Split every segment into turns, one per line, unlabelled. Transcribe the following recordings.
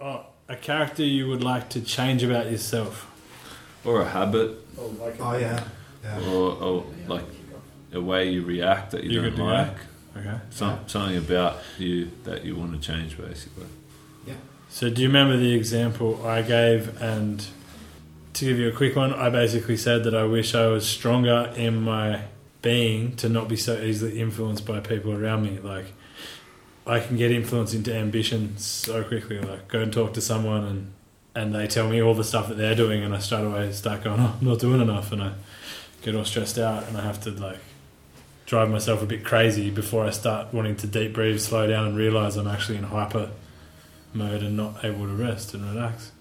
Oh, a character you would like to change about yourself.
Or a habit,
Oh, like
Oh yeah. Yeah.
or, or like a way you react that you,
You
don't
could do
like.
Okay.
Some, Something about you that you want to change, basically. Yeah.
So do you remember the example I gave? And to give you a quick one, I basically said that I wish I was stronger in my being to not be so easily influenced by people around me. Like I can get influenced into ambition so quickly. Like go and talk to someone and and they tell me all the stuff that they're doing, and I straight away start going, "Oh, I'm not doing enough," and I get all stressed out, and I have to like drive myself a bit crazy before I start wanting to deep breathe, slow down, and realize I'm actually in hyper mode and not able to rest and relax.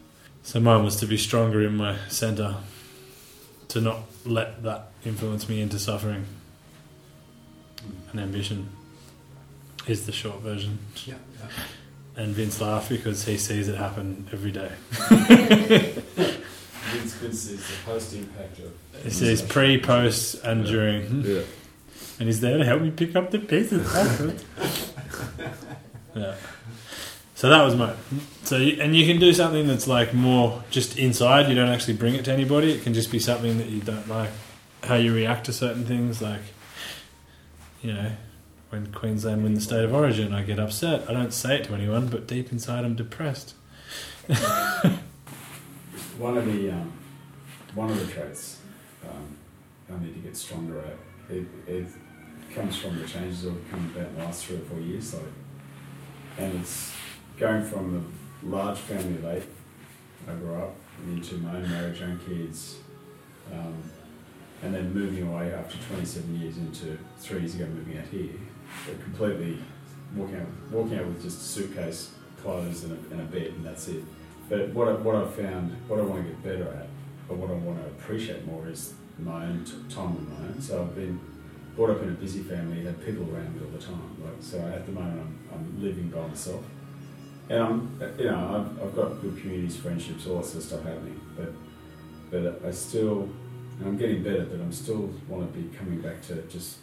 So mine was to be stronger in my center, to not let that influence me into suffering. And ambition is the short version.
Yeah. yeah.
And Vince laughed because he sees it happen every day.
Vince Vince is the post impact of.
He sees pre, post, and during. Hmm.
Yeah.
And he's there to help me pick up the pieces. yeah. So that was my. So you, and you can do something that's like more just inside. You don't actually bring it to anybody. It can just be something that you don't like. How you react to certain things, like you know, when Queensland win the state of origin, I get upset. I don't say it to anyone, but deep inside, I'm depressed.
One of the um, one of the traits um, I need to get stronger at. It, it comes from the changes that have come about in the last three or four years. Like, and it's going from a large family of eight I grew up into my own marriage, own kids, um, and then moving away after 27 years into three years ago moving out here. Completely walking out, walking out with just a suitcase, clothes, and a, and a bed, and that's it. But what I, what I've found, what I want to get better at, but what I want to appreciate more is my own t- time on my own. So I've been brought up in a busy family, had people around me all the time. Like so, at the moment, I'm, I'm living by myself, and I'm you know I've, I've got good communities, friendships, all that sort of stuff happening. But but I still, and I'm getting better, but I'm still want to be coming back to just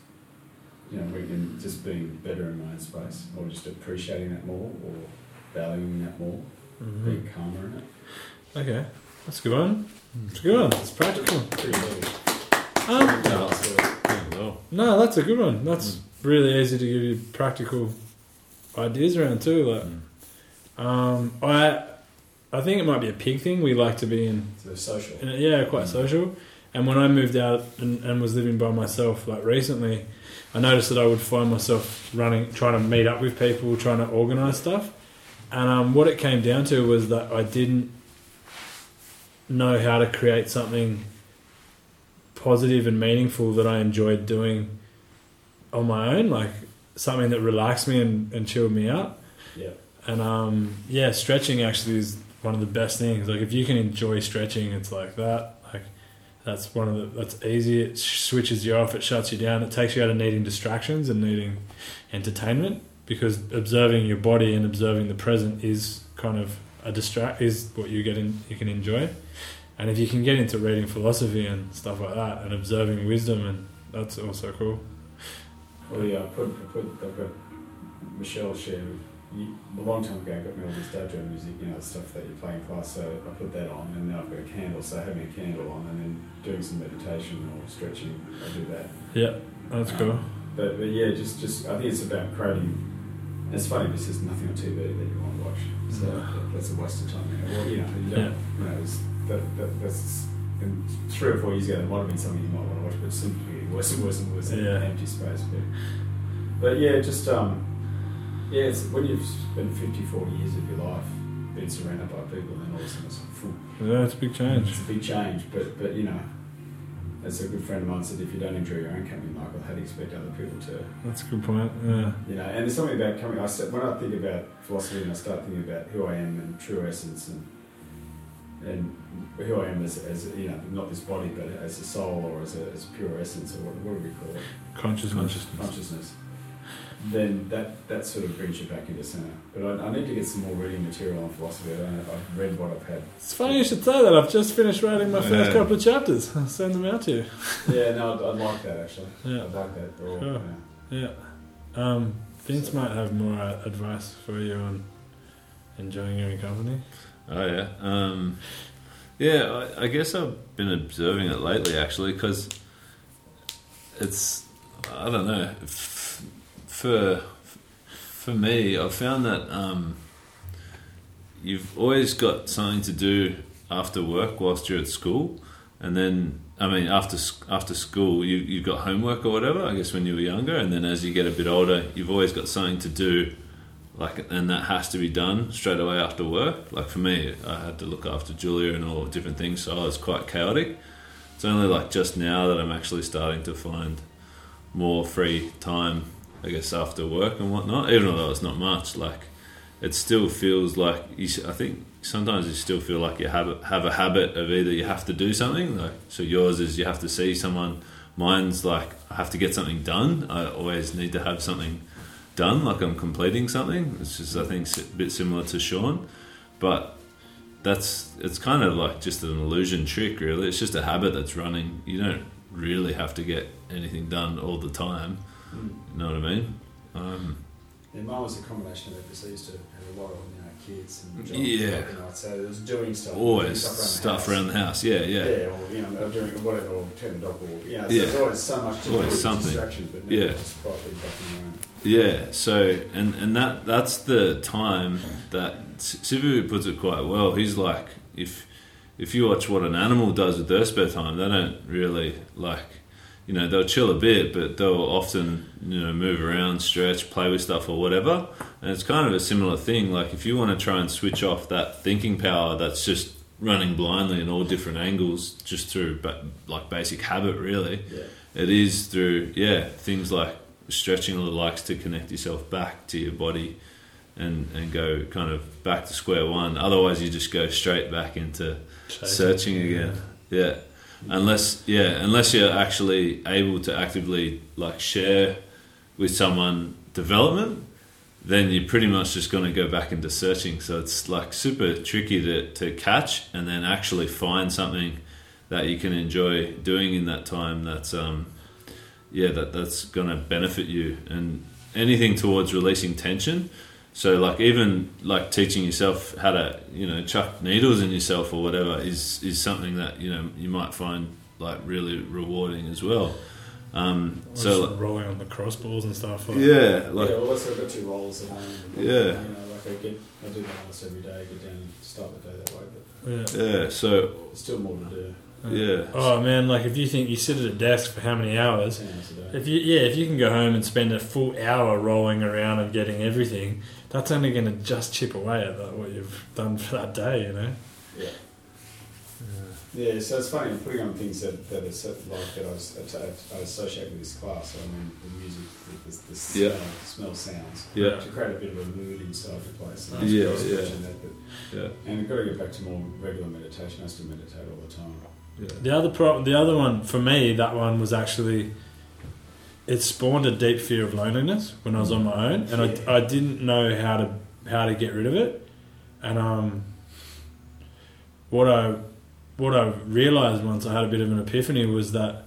you know and just being better in my own space, or just appreciating that more, or valuing that more, being calmer in it.
Okay, that's a good one. It's a good one. It's practical. Um,
Yeah, so-
No, that's a good one. That's really easy to give you practical ideas around too. Like, um, I, I think it might be a pig thing. We like to be in,
so social.
in yeah, quite social. And when I moved out and, and was living by myself, like recently, I noticed that I would find myself running, trying to meet up with people, trying to organise stuff. And um, what it came down to was that I didn't know how to create something positive and meaningful that I enjoyed doing on my own, like something that relaxed me and, and chilled me out.
Yeah.
And um, yeah, stretching actually is one of the best things. Like if you can enjoy stretching, it's like that. Like that's one of the that's easy. It switches you off. It shuts you down. It takes you out of needing distractions and needing entertainment because observing your body and observing the present is kind of a distract is what you get in you can enjoy. And if you can get into reading philosophy and stuff like that and observing wisdom and that's also cool.
Well, yeah, I put, I put, I've got Michelle share you- a long time ago. I got me all this dojo music, you know, the stuff that you play in class. So I put that on, and now I've got a candle. So having a candle on, and then doing some meditation or stretching, I do that.
Yeah, that's cool.
But, but yeah, just just I think it's about creating. It's funny because there's nothing on TV that you want to watch, so that- that's a waste of time. Well, you know, you don't, you know, that, that, that's and three or four years ago, there might have been something you might want to watch, but it's simply getting worse and worse and worse. in
Yeah.
empty space. But, but yeah, just um, yeah, it's when you've spent 50, 40 years of your life being surrounded by people, and then all of a sudden it's like,
Yeah, it's a big change.
it's a big change. But but you know, as a good friend of mine said, if you don't enjoy your own company, Michael, how do you expect other people to?
That's a good point. Yeah.
You know, and there's something about coming. I said when I think about philosophy, and I start thinking about who I am and true essence, and and who I am as, as you know, not this body, but as a soul or as a as pure essence, or what, what do we call it?
Consciousness.
Consciousness. Consciousness. Then that that sort of brings you back into center. But I, I need to get some more reading material on philosophy. I don't know, I've read what I've had.
It's funny you should say that. I've just finished writing my first couple of chapters. I'll send them out to you.
Yeah, no, I'd, I'd like that actually.
Yeah.
I'd like that. Or,
Sure.
yeah.
Yeah. Um, Vince might have more uh, advice for you on enjoying your own company.
Oh yeah, um, yeah. I, I guess I've been observing it lately, actually, because it's I don't know. F- for for me, I've found that um, you've always got something to do after work whilst you're at school, and then I mean after after school you you've got homework or whatever. I guess when you were younger, and then as you get a bit older, you've always got something to do like and that has to be done straight away after work. Like for me i had to look after julia and all different things so i was quite chaotic. It's only like just now that i'm actually starting to find more free time i guess after work and whatnot even though it's not much like it still feels like you, I think sometimes you still feel like you have a, have a habit of either you have to do something like so yours is you have to see someone mine's like i have to get something done i always need to have something done, like I'm completing something. It's just I think a bit similar to Sean, but that's it's kind of like just an illusion trick, really. It's just a habit that's running. You don't really have to get anything done all the time.
Mm.
You know what I mean? Um,
Yeah, mine was a combination of because I used to have a lot of you know kids and jobs
Yeah.
and so it was doing stuff,
always
doing
stuff around the house. Yeah,
Yeah,
yeah,
or you know, doing whatever, or turn the dog, or you know, so
Yeah.
there's always so much to
Always
do,
something.
distractions, but never
Yeah.
just properly fucking around.
yeah. So and and that that's the time that Sifu puts it quite well. He's like if if you watch what an animal does with their spare time, they don't really like you know they'll chill a bit, but they'll often you know move around, stretch, play with stuff or whatever. And it's kind of a similar thing. Like if you want to try and switch off that thinking power that's just running blindly in all different angles, just through ba- like basic habit, really.
Yeah.
It is through yeah things like stretching or the likes to connect yourself back to your body. And, and go kind of back to square one. Otherwise, you just go straight back into searching again. Yeah, unless yeah, unless you're actually able to actively like share with someone development, then you're pretty much just going to go back into searching. So it's like super tricky to to catch and then actually find something that you can enjoy doing in that time. That's um yeah that that's going to benefit you and anything towards releasing tension. So like even like teaching yourself how to you know chuck needles in yourself or whatever is is something that you know you might find like really rewarding as well. Um,
So
so
rolling on the crossballs and stuff. Like,
yeah, like
yeah, well, also I've got two roles at home. and,
Yeah.
You know, like I get, I do that almost every day. I get down and start the day that way, but
yeah.
yeah, so
still more to do.
yeah,
Oh man, like if you think you sit at a desk for how many hours?
Ten hours a day.
If you yeah, if you can go home and spend a full hour rolling around and getting everything, that's only going to just chip away at that, what you've done for that day. You know.
Yeah. Yeah, so it's funny, I'm putting on things that, that are so, like that I, was, I associate with this class. I mean, the music, the, the, the
Yeah.
smell, smell sounds.
Yeah.
To create a bit of a mood inside the place. And
Yeah, yeah.
That, but,
yeah,
and I've got to get back to more regular meditation. I still meditate all the time.
yeah.
The other pro- the other one for me, that one was actually it spawned a deep fear of loneliness when I was on my own, and
Yeah.
I, I didn't know how to how to get rid of it, and um, what I what I realized once I had a bit of an epiphany was that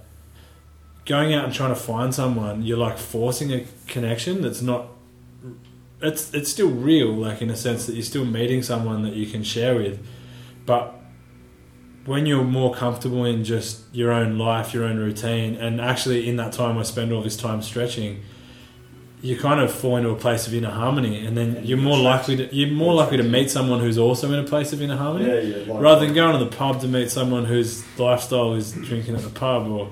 going out and trying to find someone, you're like forcing a connection that's not. It's it's still real, like in a sense that you're still meeting someone that you can share with, but when you're more comfortable in just your own life, your own routine, and actually in that time I spend all this time stretching, you kind of fall into a place of inner harmony, and then
And
you're
you
more likely to you're more likely to meet someone who's also in a place of inner harmony,
yeah. Like,
rather than going to the pub to meet someone whose lifestyle is drinking at the pub, or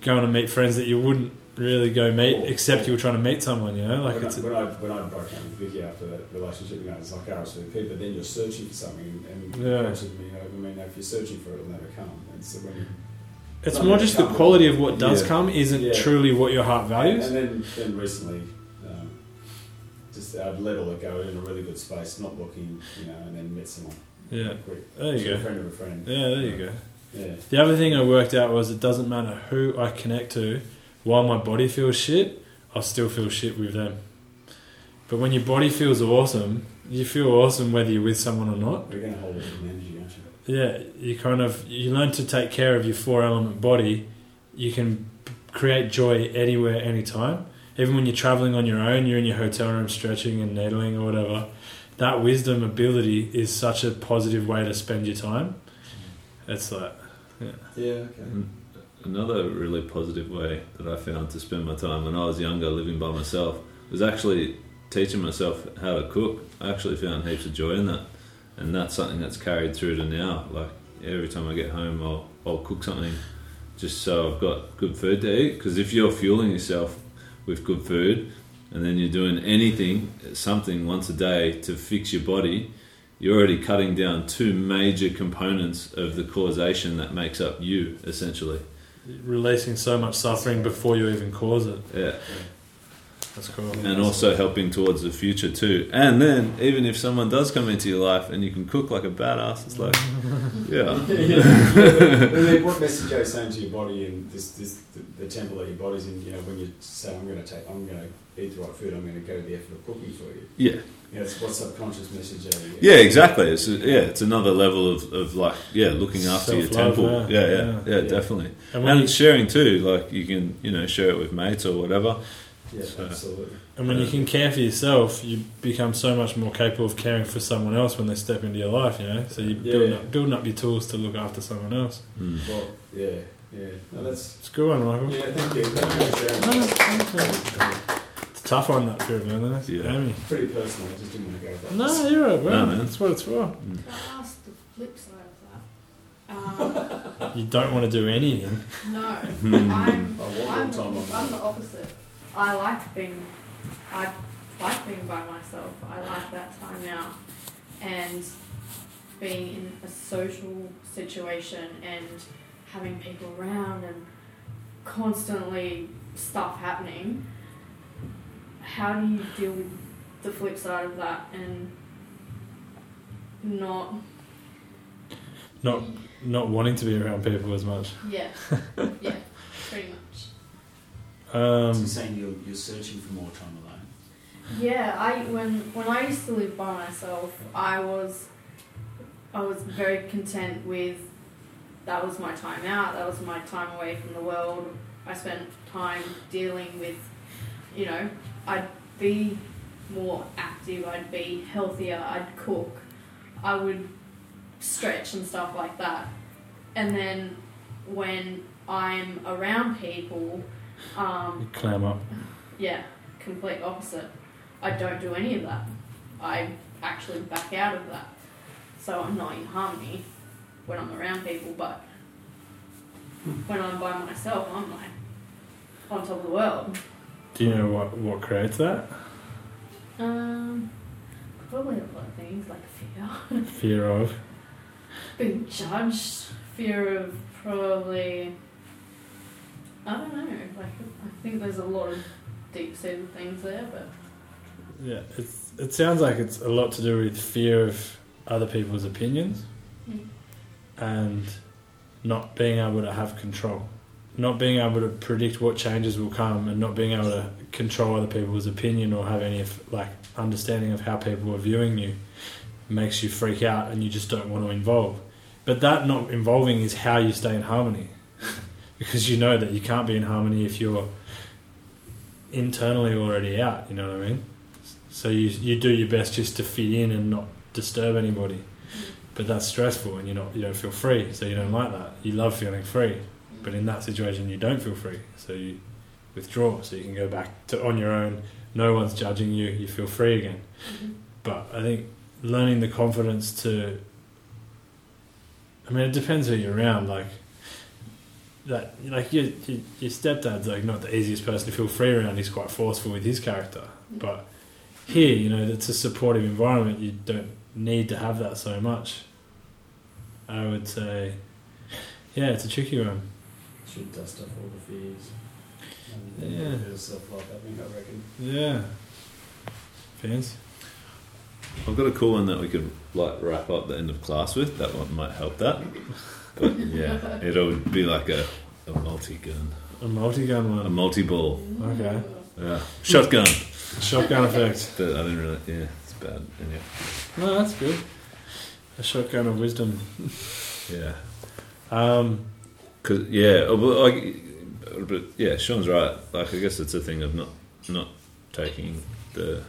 going to meet friends that you wouldn't really go meet
Or-
except you were trying to meet someone. You know, like
when,
it's
I,
a,
when, I, when I broke up with Vicky after that relationship, you know, it's like RSVP, but then you're searching for something, and
Yeah.
yeah. me, you know, I mean, if you're searching for it, it'll never come. And so when you,
it's more just the quality of what does
Yeah.
come isn't
Yeah.
truly what your heart values.
And then, then recently, um, just I'd let all it go in a really good space, not looking, you know, and then met someone.
Yeah,
Quick.
there you go.
friend of a friend.
Yeah, there you go.
Yeah.
The other thing I worked out was it doesn't matter who I connect to, while my body feels shit, I'll still feel shit with them. But when your body feels awesome, you feel awesome whether you're with someone or not.
You're going to hold it in energy, aren't you?
Yeah, you kind of you learn to take care of your four element body. You can create joy anywhere, anytime. Even when you're traveling on your own, you're in your hotel room stretching and needling or whatever. that wisdom ability is such a positive way to spend your time. Mm. It's like
Yeah, Yeah. okay.
And Another really positive way that I found to spend my time when I was younger, living by myself, was actually teaching myself how to cook. I actually found heaps of joy in that, and that's something that's carried through to now. Like every time I get home, I'll I'll cook something just so I've got good food to eat. Because if you're fueling yourself with good food, and then you're doing anything, something once a day to fix your body, you're already cutting down two major components of the causation that makes up you, essentially.
Releasing so much suffering before you even cause it.
Yeah.
That's cool.
and also helping towards the future too. And then even if someone does come into your life and you can cook like a badass, it's like, yeah,
But then what message are you saying to your body and this, this the, the temple that your body's in? You know, when you say, "I'm going to take, I'm going to eat the right food, I'm going to go to the effort of cooking for you."
yeah,
Yeah, it's what subconscious message are you?
yeah, exactly. It's yeah, it's another level of, of like yeah, looking after your
Self-love,
temple.
yeah.
Yeah, yeah, yeah,
Yeah.
definitely.
And when,
And
you,
sharing too, like you can you know share it with mates or whatever.
Yeah,
So-
absolutely.
and when you can care for yourself, you become so much more capable of caring for someone else when they step into your life. You know, so you
Yeah.
building up, building up your tools to look after someone else.
Mm.
Well, yeah, yeah. No, that's
It's a good one, Michael.
yeah. Thank you. Thank you.
No, thank It's tough one that period, man. Isn't?
Yeah.
Amy.
Pretty personal. I just didn't want to go that.
No, you're right, bro.
No, man.
That's what it's for.
Mm.
Can I ask the flip side of that? Um,
You don't want to do anything.
no,
Hmm.
I'm,
what
I'm, I'm the opposite. I like being, I like being by myself. I like that time out, and being in a social situation and having people around and constantly stuff happening. How do you deal with the flip side of that and not
Not not wanting to be around people as much.
Yeah, yeah, pretty much.
So you're
Um,
saying you're, you're searching for more time alone.
Yeah, I when when I used to live by myself, I was I was very content with that was my time out. That was my time away from the world. I spent time dealing with, you know, I'd be more active. I'd be healthier. I'd cook. I would stretch and stuff like that. And then when I'm around people, um,
you clam up.
yeah, complete opposite. I don't do any of that. I actually back out of that. So I'm not in harmony when I'm around people, but when I'm by myself, I'm like on top of the world.
Do you know what what creates that?
Um, probably a lot of things like fear,
Fear of.
being judged, fear of probably. I don't know. Like I think there's a lot of deep-seated things there, but
Yeah, it's, it sounds like it's a lot to do with fear of other people's opinions
Mm.
and not being able to have control. Not being able to predict what changes will come and not being able to control other people's opinion or have any like understanding of how people are viewing you makes you freak out and you just don't want to involve. But that not involving is how you stay in harmony. Because you know that you can't be in harmony if you're internally already out, you know what I mean? So you you do your best just to fit in and not disturb anybody. But that's stressful and you're not you don't feel free, so you don't like that. You love feeling free. But in that situation you don't feel free. So you withdraw so you can go back to on your own. No one's judging you, you feel free again. But I think learning the confidence to I mean it depends who you're around, like that like your, your your stepdad's like not the easiest person to feel free around. He's quite forceful with his character, mm. but here, you know, it's a supportive environment. You don't need to have that so much. I would say, yeah, it's a tricky one.
Should dust off all the fears. And
Yeah.
A bit of self-love, I think, I reckon.
Yeah. Fans?
I've got a cool one that we could like wrap up the end of class with. That one might help that. But yeah, it'll be like a, a multi gun,
A multi-gun one.
a
one.
multi ball,
Okay.
yeah, shotgun.
Shotgun effect.
But I didn't really. Yeah, it's bad. Anyway,
No, that's good. A shotgun of wisdom.
yeah,
Um,
because yeah, uh, but like, but yeah, Sean's right. Like, I guess it's a thing of not not taking the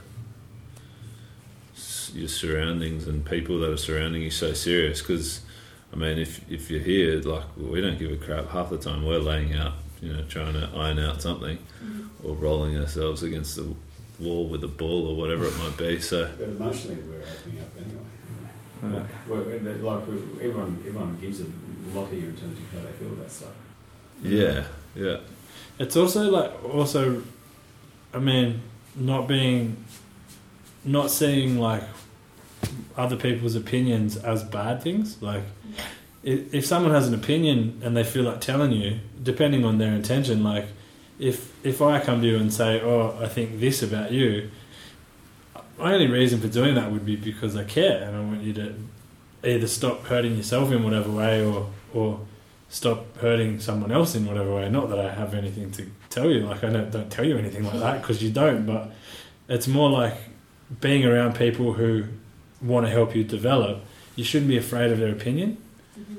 your surroundings and people that are surrounding you so serious because I mean if if you're here like we don't give a crap half the time we're laying out you know trying to iron out something mm. or rolling ourselves against the wall with a ball or whatever it might be so
But emotionally, we're opening up anyway.
Yeah.
Like, we're, we're- like everyone, everyone gives a lot here in terms of how they feel about stuff.
yeah yeah
It's also like also, I mean, not being, not seeing like other people's opinions as bad things. Like, if, someone has an opinion and they feel like telling you, depending on their intention, like if if I come to you and say, "Oh, I think this about you," my only reason for doing that would be because I care and I want you to either stop hurting yourself in whatever way or or stop hurting someone else in whatever way. Not that I have anything to tell you, like I don't, don't tell you anything like that because you don't, but it's more like being around people who want to help you develop. You shouldn't be afraid of their opinion.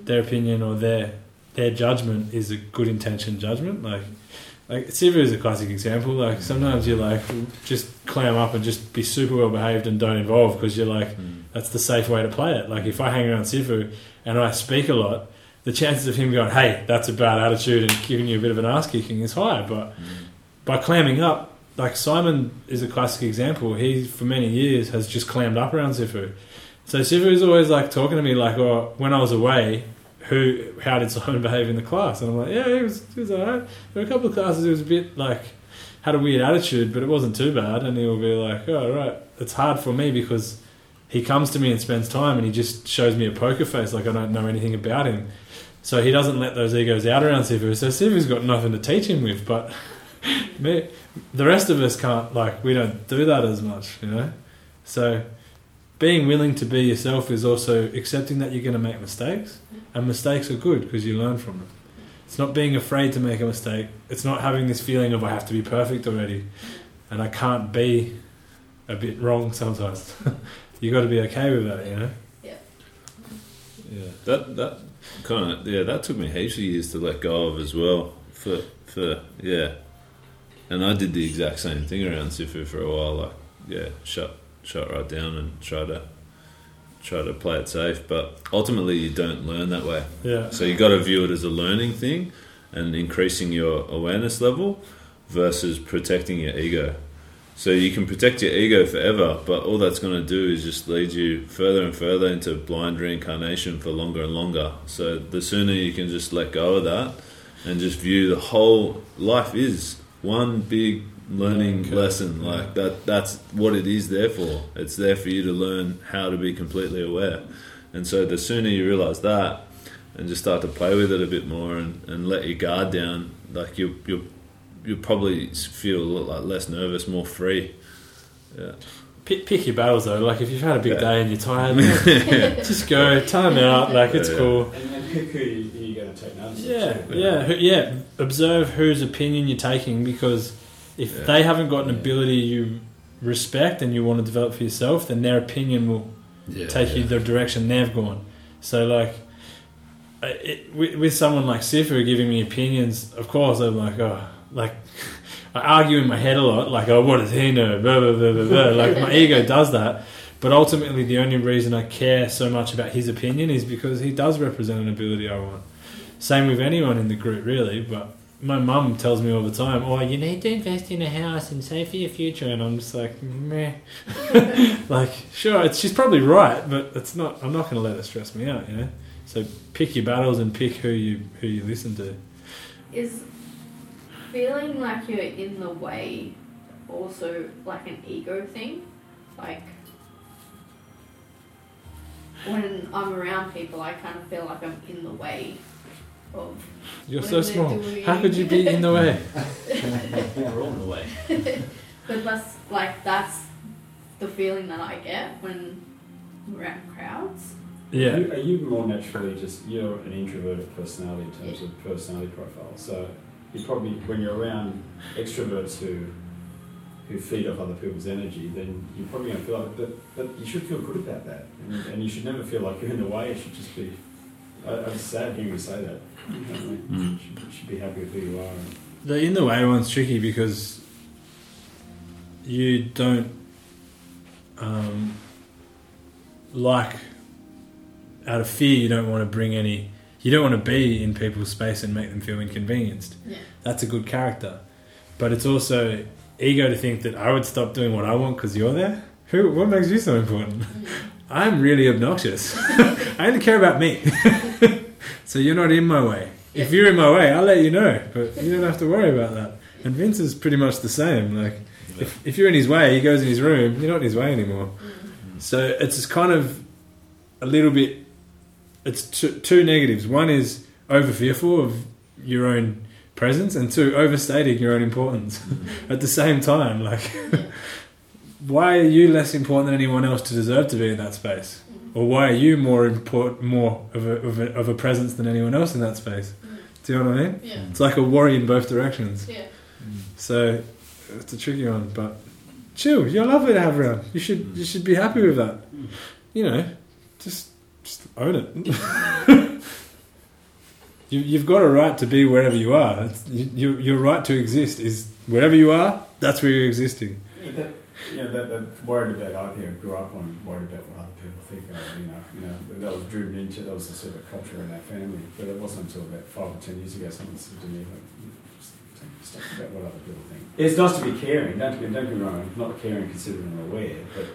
Their opinion or their their judgment is a good intention judgment. Like like Sifu is a classic example. Like sometimes you like just clam up and just be super well behaved and don't involve because you're like
Mm.
that's the safe way to play it. Like if I hang around Sifu and I speak a lot, the chances of him going, "Hey, that's a bad attitude," and giving you a bit of an ass kicking is high. But by clamming up, like Simon is a classic example. He for many years has just clammed up around Sifu. So Sifu is always like talking to me like, "Oh, when I was away." Who? How did Simon behave in the class? And I'm like, yeah, he was, he was alright. There were a couple of classes he was a bit like had a weird attitude, but it wasn't too bad. And he'll be like, oh, right. It's hard for me because he comes to me and spends time and he just shows me a poker face like I don't know anything about him. So he doesn't let those egos out around Sifu. So Sifu's got nothing to teach him with, but me, the rest of us can't, like, we don't do that as much, you know? So being willing to be yourself is also accepting that you're going to make mistakes, and mistakes are good because you learn from them. It's not being afraid to make a mistake. It's not having this feeling of I have to be perfect already, and I can't be a bit wrong sometimes. you got to be okay with that, you know.
Yeah, Yeah. that that kind of yeah that took me heaps of years to let go of as well. For for yeah, and I did the exact same thing around Sifu for a while. Like yeah, shut shut right down and try to try to play it safe. But ultimately, you don't learn that way.
Yeah.
So you got to view it as a learning thing and increasing your awareness level versus protecting your ego. So you can protect your ego forever, but all that's going to do is just lead you further and further into blind reincarnation for longer and longer. So the sooner you can just let go of that and just view the whole life is one big learning
Okay.
lesson. Like that that's what it is there for. It's there for you to learn how to be completely aware. And so the sooner you realize that and just start to play with it a bit more and, and let your guard down, like you you you'll probably feel a lot like less nervous, more free. Yeah.
Pick, pick your battles though. Like if you've had a big
Yeah.
day and you're tired, just go time out. Like it's
Yeah.
cool.
And, and pick who you, who you're going to take notice
Yeah,
of.
yeah, who- yeah. Observe whose opinion you're taking because if
Yeah.
they haven't got an ability you respect and you want to develop for yourself, then their opinion will
Yeah,
take you the direction they've gone. So like, it, with, with someone like Sifu giving me opinions, of course I'm like, oh, like I argue in my head a lot, like, oh, what does he know? Blah, blah, blah, blah, blah. Like my ego does that. But ultimately, the only reason I care so much about his opinion is because he does represent an ability I want. Same with anyone in the group, really. But my mum tells me all the time, "Oh, you need to invest in a house and save for your future," and I'm just like, meh. like, sure, it's, she's probably right, but it's not. I'm not going to let it stress me out, you know. So pick your battles and pick who you who you listen to.
Is feeling like you're in the way also like an ego thing? Like when I'm around people, I kind of feel like I'm in the way of.
You're
what
so small.
doing.
How could you be in the way?
We're all in the way.
But that's like that's the feeling that I get when I'm around crowds.
Are,
Yeah,
you, are you more naturally just you're an introverted personality in terms of personality profile? So you probably when you're around extroverts who who feed off other people's energy, then you're probably going to feel like but but you should feel good about that, and, and you should never feel like you're in the way. It should just be. I, I'm sad hearing you say that. You know what I?
Mm.
You should, be happy with who you are.
The in the way one's tricky because you don't. Um, like out of fear you don't want to bring any you don't want to be in people's space and make them feel inconvenienced
Yeah.
that's a good character but it's also ego to think that i would stop doing what i want because you're there who what makes you so important i'm really obnoxious i only care about me so you're not in my way if you're in my way i'll let you know but you don't have to worry about that and vince is pretty much the same like if, if you're in his way he goes in his room you're not in his way anymore mm. so it's kind of a little bit. It's two, two negatives. One is over fearful of your own presence, and two overstating your own importance mm. at the same time. Like, why are you less important than anyone else to deserve to be in that space, or why are you more important, more of a, of a, of a presence than anyone else in that space? Mm. Do you know what I mean?
Yeah.
It's like a worry in both directions.
Yeah. Mm.
So it's a tricky one, but chill. You're lovely to have around. You should you should be happy with that. Mm. You know, just just own it. you, you've got a right to be wherever you are. It's, you, your your right to exist is wherever you are. That's where you're existing.
Yeah, that, yeah, that, that worried about. I think I grew up on worried about what other people think. Of, you know, you know, that was driven into. That was the sort of culture in our family. But it wasn't until about five or ten years ago someone said to me, like, about what other people think. It's nice to be caring. Don't don't get me wrong. Not caring, considerate, and aware. But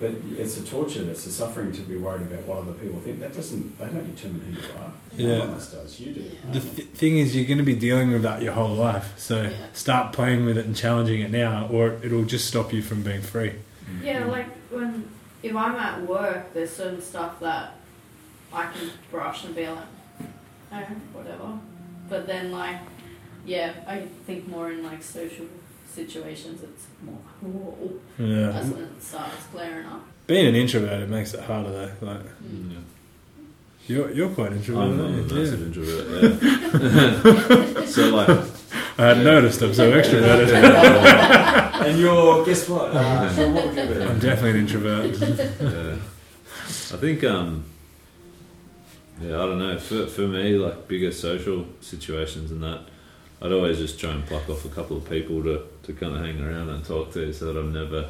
but it's a torture. It's a suffering to be worried about what other people think. That doesn't. They don't determine who you are.
Yeah.
No one else does. You do.
The th- thing is, you're going to be dealing with that your whole life. So
Yeah.
start playing with it and challenging it now, or it'll just stop you from being free. Mm.
Yeah, like when if I'm at work, there's certain stuff that I can brush and be like, oh, whatever. But then like, yeah, I think more in like social situations, it's more whoa.
Yeah.
That's when it starts flaring up.
Being an introvert, it makes it harder though. Like
Yeah.
you're you're quite introverted.
I'm, I'm a
aren't
massive introvert. Yeah. so like,
I had noticed I'm so extroverted.
And you're guess what? Uh, so what would you be?
I'm definitely an introvert.
yeah. I think um, yeah, I don't know. For for me, like bigger social situations and that, I'd always just try and pluck off a couple of people to to kind of hang around and talk to, so that I'm never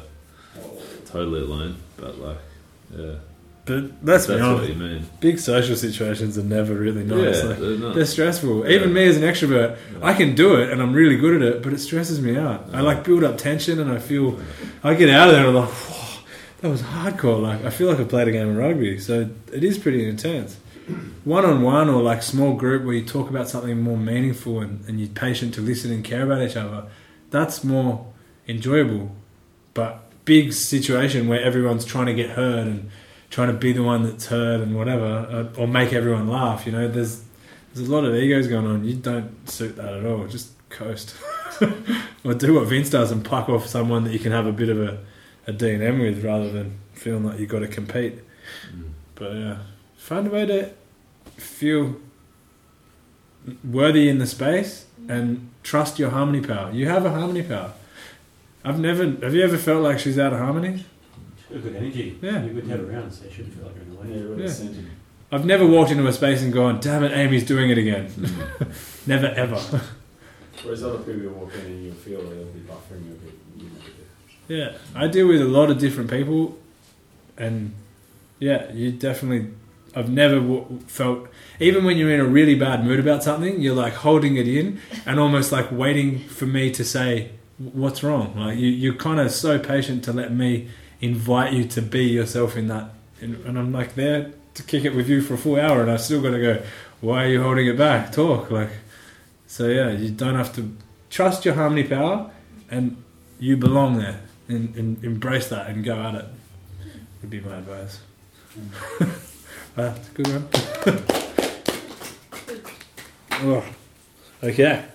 totally alone. But like, yeah,
But be
that's what you mean.
big social situations are never really nice.
yeah,
Like,
they're not.
they're stressful.
Yeah.
Even me as an extrovert,
Yeah.
I can do it and I'm really good at it, but it stresses me out. I like build up tension and I feel, I get out of there and I'm like, whoa, that was hardcore. Like I feel like I played a game of rugby, so it is pretty intense. One on one or like small group where you talk about something more meaningful and, and you're patient to listen and care about each other, that's more enjoyable. But big situation where everyone's trying to get heard and trying to be the one that's heard and whatever, uh, or make everyone laugh, you know, there's there's a lot of egos going on. You don't suit that at all. Just coast. or do what Vince does and pluck off someone that you can have a bit of a, a D&M with rather than feeling like you've got to compete.
Mm.
But yeah, find a way to feel worthy in the space and trust your harmony power. You have a harmony power. I've never. Have you ever felt like she's out of harmony?
Got good energy.
Yeah.
You're good to have around, so you shouldn't feel like you're in the way.
Yeah, really
Yeah. I've never walked into a space and gone, "Damn it, Amy's doing it again."
Mm.
never ever.
Whereas other people you walk in and you feel they'll be buffering a bit. You know,
Yeah, I deal with a lot of different people, and yeah, you definitely. I've never w- felt even when you're in a really bad mood about something, you're like holding it in and almost like waiting for me to say what's wrong. Like you, you're kind of so patient to let me invite you to be yourself in that, and, and I'm like there to kick it with you for a full hour, and I still got to go. Why are you holding it back? Talk like. So yeah, you don't have to trust your harmony power, and you belong there and, and embrace that and go at it. Would be my advice. Mm. Ah, that's a good one. oh, okay.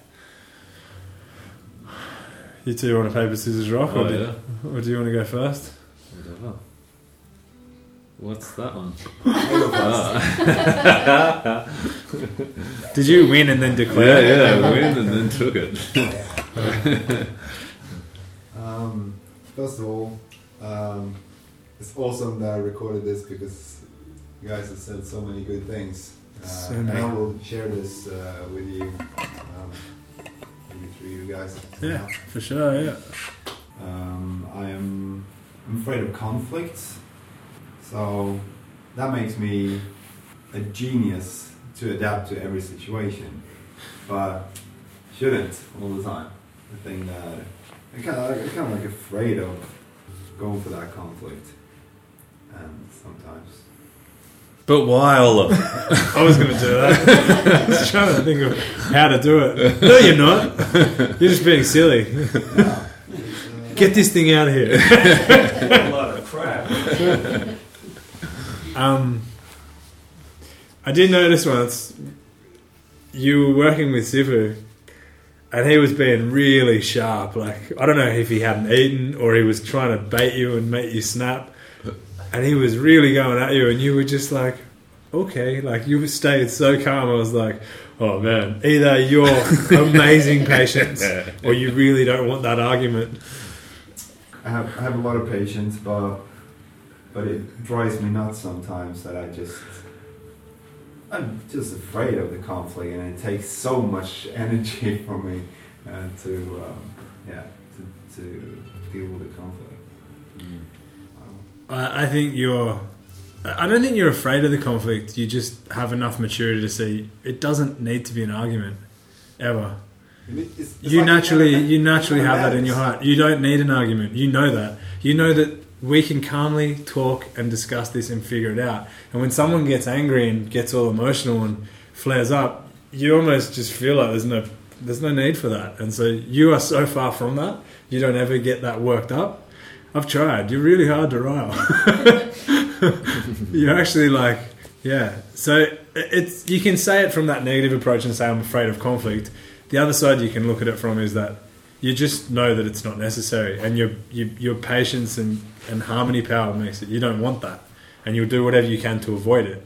You two want a paper scissors rock, or,
Oh
do,
yeah,
or do you want to go first?
whatever. What's that one?
Did you win and then
Yeah,
declare?
yeah, I win and then took it.
Um, first of all, um, it's awesome that I recorded this because you guys have said so many good things. Uh,
So
and. I will share this uh, with you, um, maybe through you guys.
Yeah, for sure. Yeah.
Um, I am I'm afraid of conflict. So that makes me a genius to adapt to every situation, but shouldn't all the time. I think that I'm kind of, I'm kind of like afraid of going for that conflict, and sometimes.
But why, Olaf?
I was going to do that. I was trying to think of how to do it. No, you're not. You're just being silly. Get this thing out of here.
a lot of crap.
Um, I did notice once you were working with Sifu, and he was being really sharp. Like I don't know if he hadn't eaten or he was trying to bait you and make you snap, and he was really going at you, and you were just like, okay, like you stayed so calm. I was like, oh man, either you're amazing patience or you really don't want that argument.
I have, I have a lot of patience, but but it drives me nuts sometimes that I just I'm just afraid of the conflict, and it takes so much energy from me uh, to um, yeah to, to deal with the conflict.
I, I think you're. I don't think you're afraid of the conflict. You just have enough maturity to see it doesn't need to be an argument, ever.
it's- it's
You
like
naturally,
having-
you naturally have that in your heart. You don't need an argument. You know that. You know that we can calmly talk and discuss this and figure it out. And when someone gets angry and gets all emotional and flares up, you almost just feel like there's no, there's no need for that. And so you are so far from that. You don't ever get that worked up. I've tried. You're really hard to rile. You're actually like, yeah. So it's you can say it from that negative approach and say I'm afraid of conflict. The other side you can look at it from is that you just know that it's not necessary, and your your, your patience and, and harmony power makes it. You don't want that, and you'll do whatever you can to avoid it.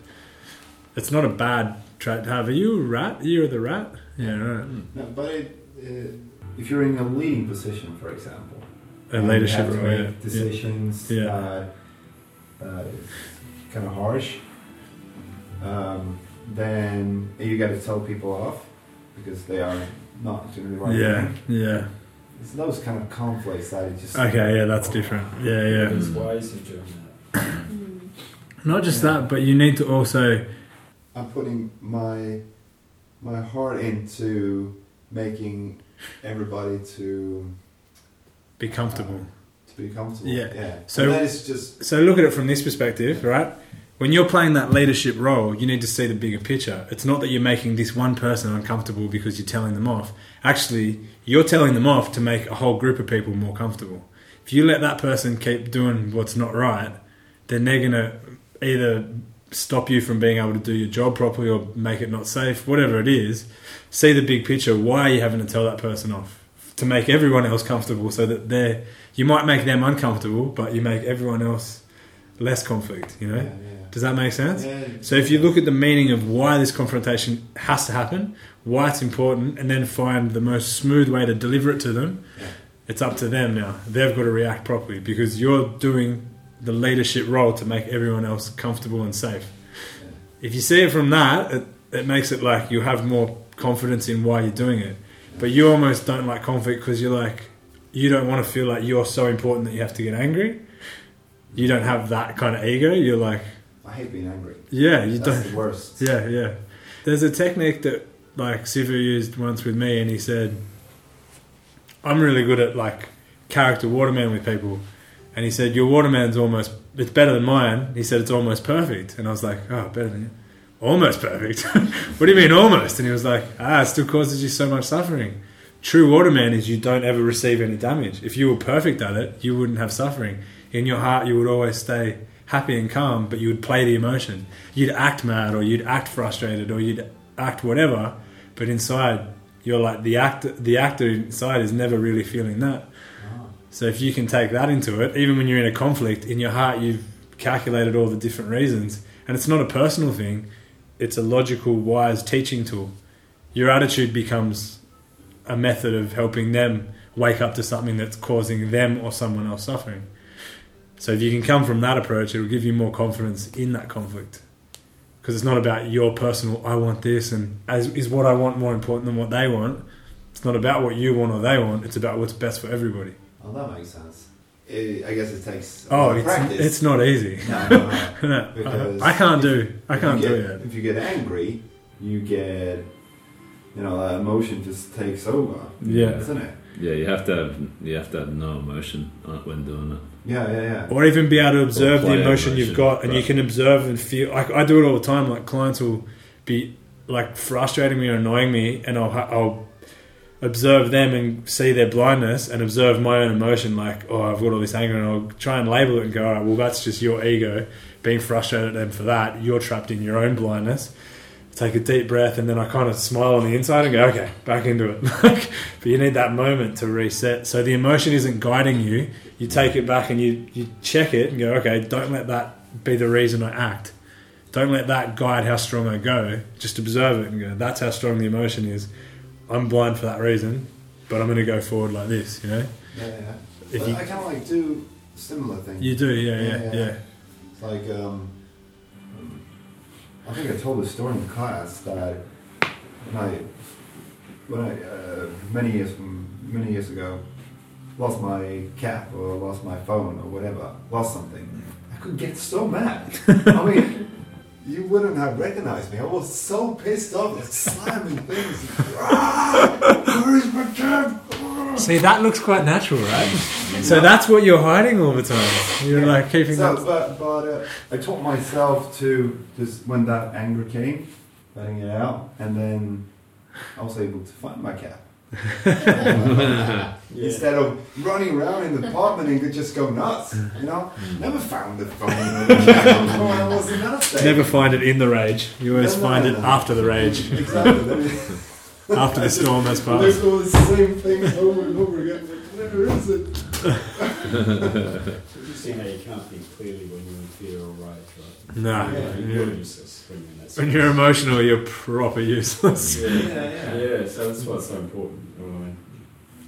It's not a bad trait to have. Are you a rat? You're the rat. Yeah, right.
No, but it, uh, if you're in a leading position, for example,
A
and
leadership
you have to
role.
make
Yeah. yeah.
decisions
Yeah.
uh, uh, kind of harsh, um, then you got to tell people off because they are not doing the right
Yeah,
thing.
yeah.
It's those kind of conflicts that it just
Okay, yeah, that's different. Yeah, yeah.
There's ways of doing that.
Mm.
Not just that, but you need to also
I'm putting my my heart into making everybody to
be comfortable.
to be comfortable.
Yeah.
yeah.
So-
that is just
So look at it from this perspective, right? When you're playing that leadership role, you need to see the bigger picture. It's not that you're making this one person uncomfortable because you're telling them off. Actually, you're telling them off to make a whole group of people more comfortable. If you let that person keep doing what's not right, then they're going to either stop you from being able to do your job properly or make it not safe, whatever it is. See the big picture. Why are you having to tell that person off? To make everyone else comfortable so that they're, you might make them uncomfortable, but you make everyone else less conflict, you know?
yeah, yeah.
Does that make sense?
Yeah.
So if you look at the meaning of why this confrontation has to happen, why it's important, and then find the most smooth way to deliver it to them, it's up to them now. They've got to react properly because you're doing the leadership role to make everyone else comfortable and safe. If you see it from that, it, it makes it like you have more confidence in why you're doing it. But you almost don't like conflict because you're like, you don't want to feel like you're so important that you have to get angry. You don't have that kind of ego. You're like,
I hate being angry.
yeah, you
That's
don't.
the worst.
Yeah, yeah. There's a technique that like Sifu used once with me, and he said, "I'm really good at like character waterman with people," and he said, "Your waterman's almost it's better than mine." He said, "It's almost perfect," and I was like, "Oh, better than you." Almost perfect. what do you mean almost? And he was like, "Ah, it still causes you so much suffering." True waterman is you don't ever receive any damage. If you were perfect at it, you wouldn't have suffering. In your heart, you would always stay happy and calm, but you would play the emotion. You'd act mad, or you'd act frustrated, or you'd act whatever, but inside, you're like the actor. The actor inside is never really feeling that. So if you can take that into it, even when you're in a conflict, in your heart, you've calculated all the different reasons, and it's not a personal thing. It's a logical, wise teaching tool. Your attitude becomes a method of helping them wake up to something that's causing them or someone else suffering. So if you can come from that approach, it'll give you more confidence in that conflict. Because it's not about your personal, I want this, and as is what I want more important than what they want. It's not about what you want or they want. It's about what's best for everybody.
Oh, that makes sense. It, I guess it takes a
Oh, it's,
practice.
it's not easy.
no, no, no.
No,
Because
I can't
if-
do. I can't do
get,
it.
If you get angry, you get, you know, that emotion just takes over.
Yeah.
Isn't it?
Yeah, you have to have you have to have no emotion uh, when doing it.
Yeah, yeah, yeah.
Or even be able to observe the emotion you've got, and you can observe and feel. Like I do it all the time. Like clients will be like frustrating me or annoying me, and I'll I'll observe them and see their blindness, and observe my own emotion. Like, oh, I've got all this anger, and I'll try and label it and go, all right, well, that's just your ego being frustrated at them for that. You're trapped in your own blindness. Take a deep breath, and then I kind of smile on the inside and go, okay, back into it. But you need that moment to reset. So the emotion isn't guiding you. You take it back and you, you check it and go, okay, don't let that be the reason I act. Don't let that guide how strong I go. Just observe it and go, that's how strong the emotion is. I'm blind for that reason, but I'm going to go forward like this, you know?
Yeah, yeah.
If
But
you,
I kind of like do similar things.
you do, yeah, yeah,
Yeah,
yeah.
yeah. It's like, um, I think I told a story in class that when I, when I, uh, many years from, many years ago, lost my cap or lost my phone or whatever, lost something, I could get so mad. I mean, you wouldn't have recognized me. I was so pissed off, like slamming things. Where is my? Ah.
See, that looks quite natural, right? So that's what you're hiding all the time. You're like keeping
So,
that.
but but uh, I taught myself to just when that anger came, letting it out, and then I was able to find my cap. Instead of running around in the apartment and could just go nuts, you know. Hmm. Never found the phone the. I was in that state.
Never find it in the rage. You always
No, no,
find
no,
it
no.
after the rage,
Exactly.
After the storm has
There's
passed.
all the same things over and over again. Like, where is it?
You see how you can't think clearly when you're in fear or rage, right?
No,
Yeah,
you're-
you're useless when you're in that
when you're emotional, you're proper useless.
Yeah, yeah, yeah. So that's why it's so important. I mean,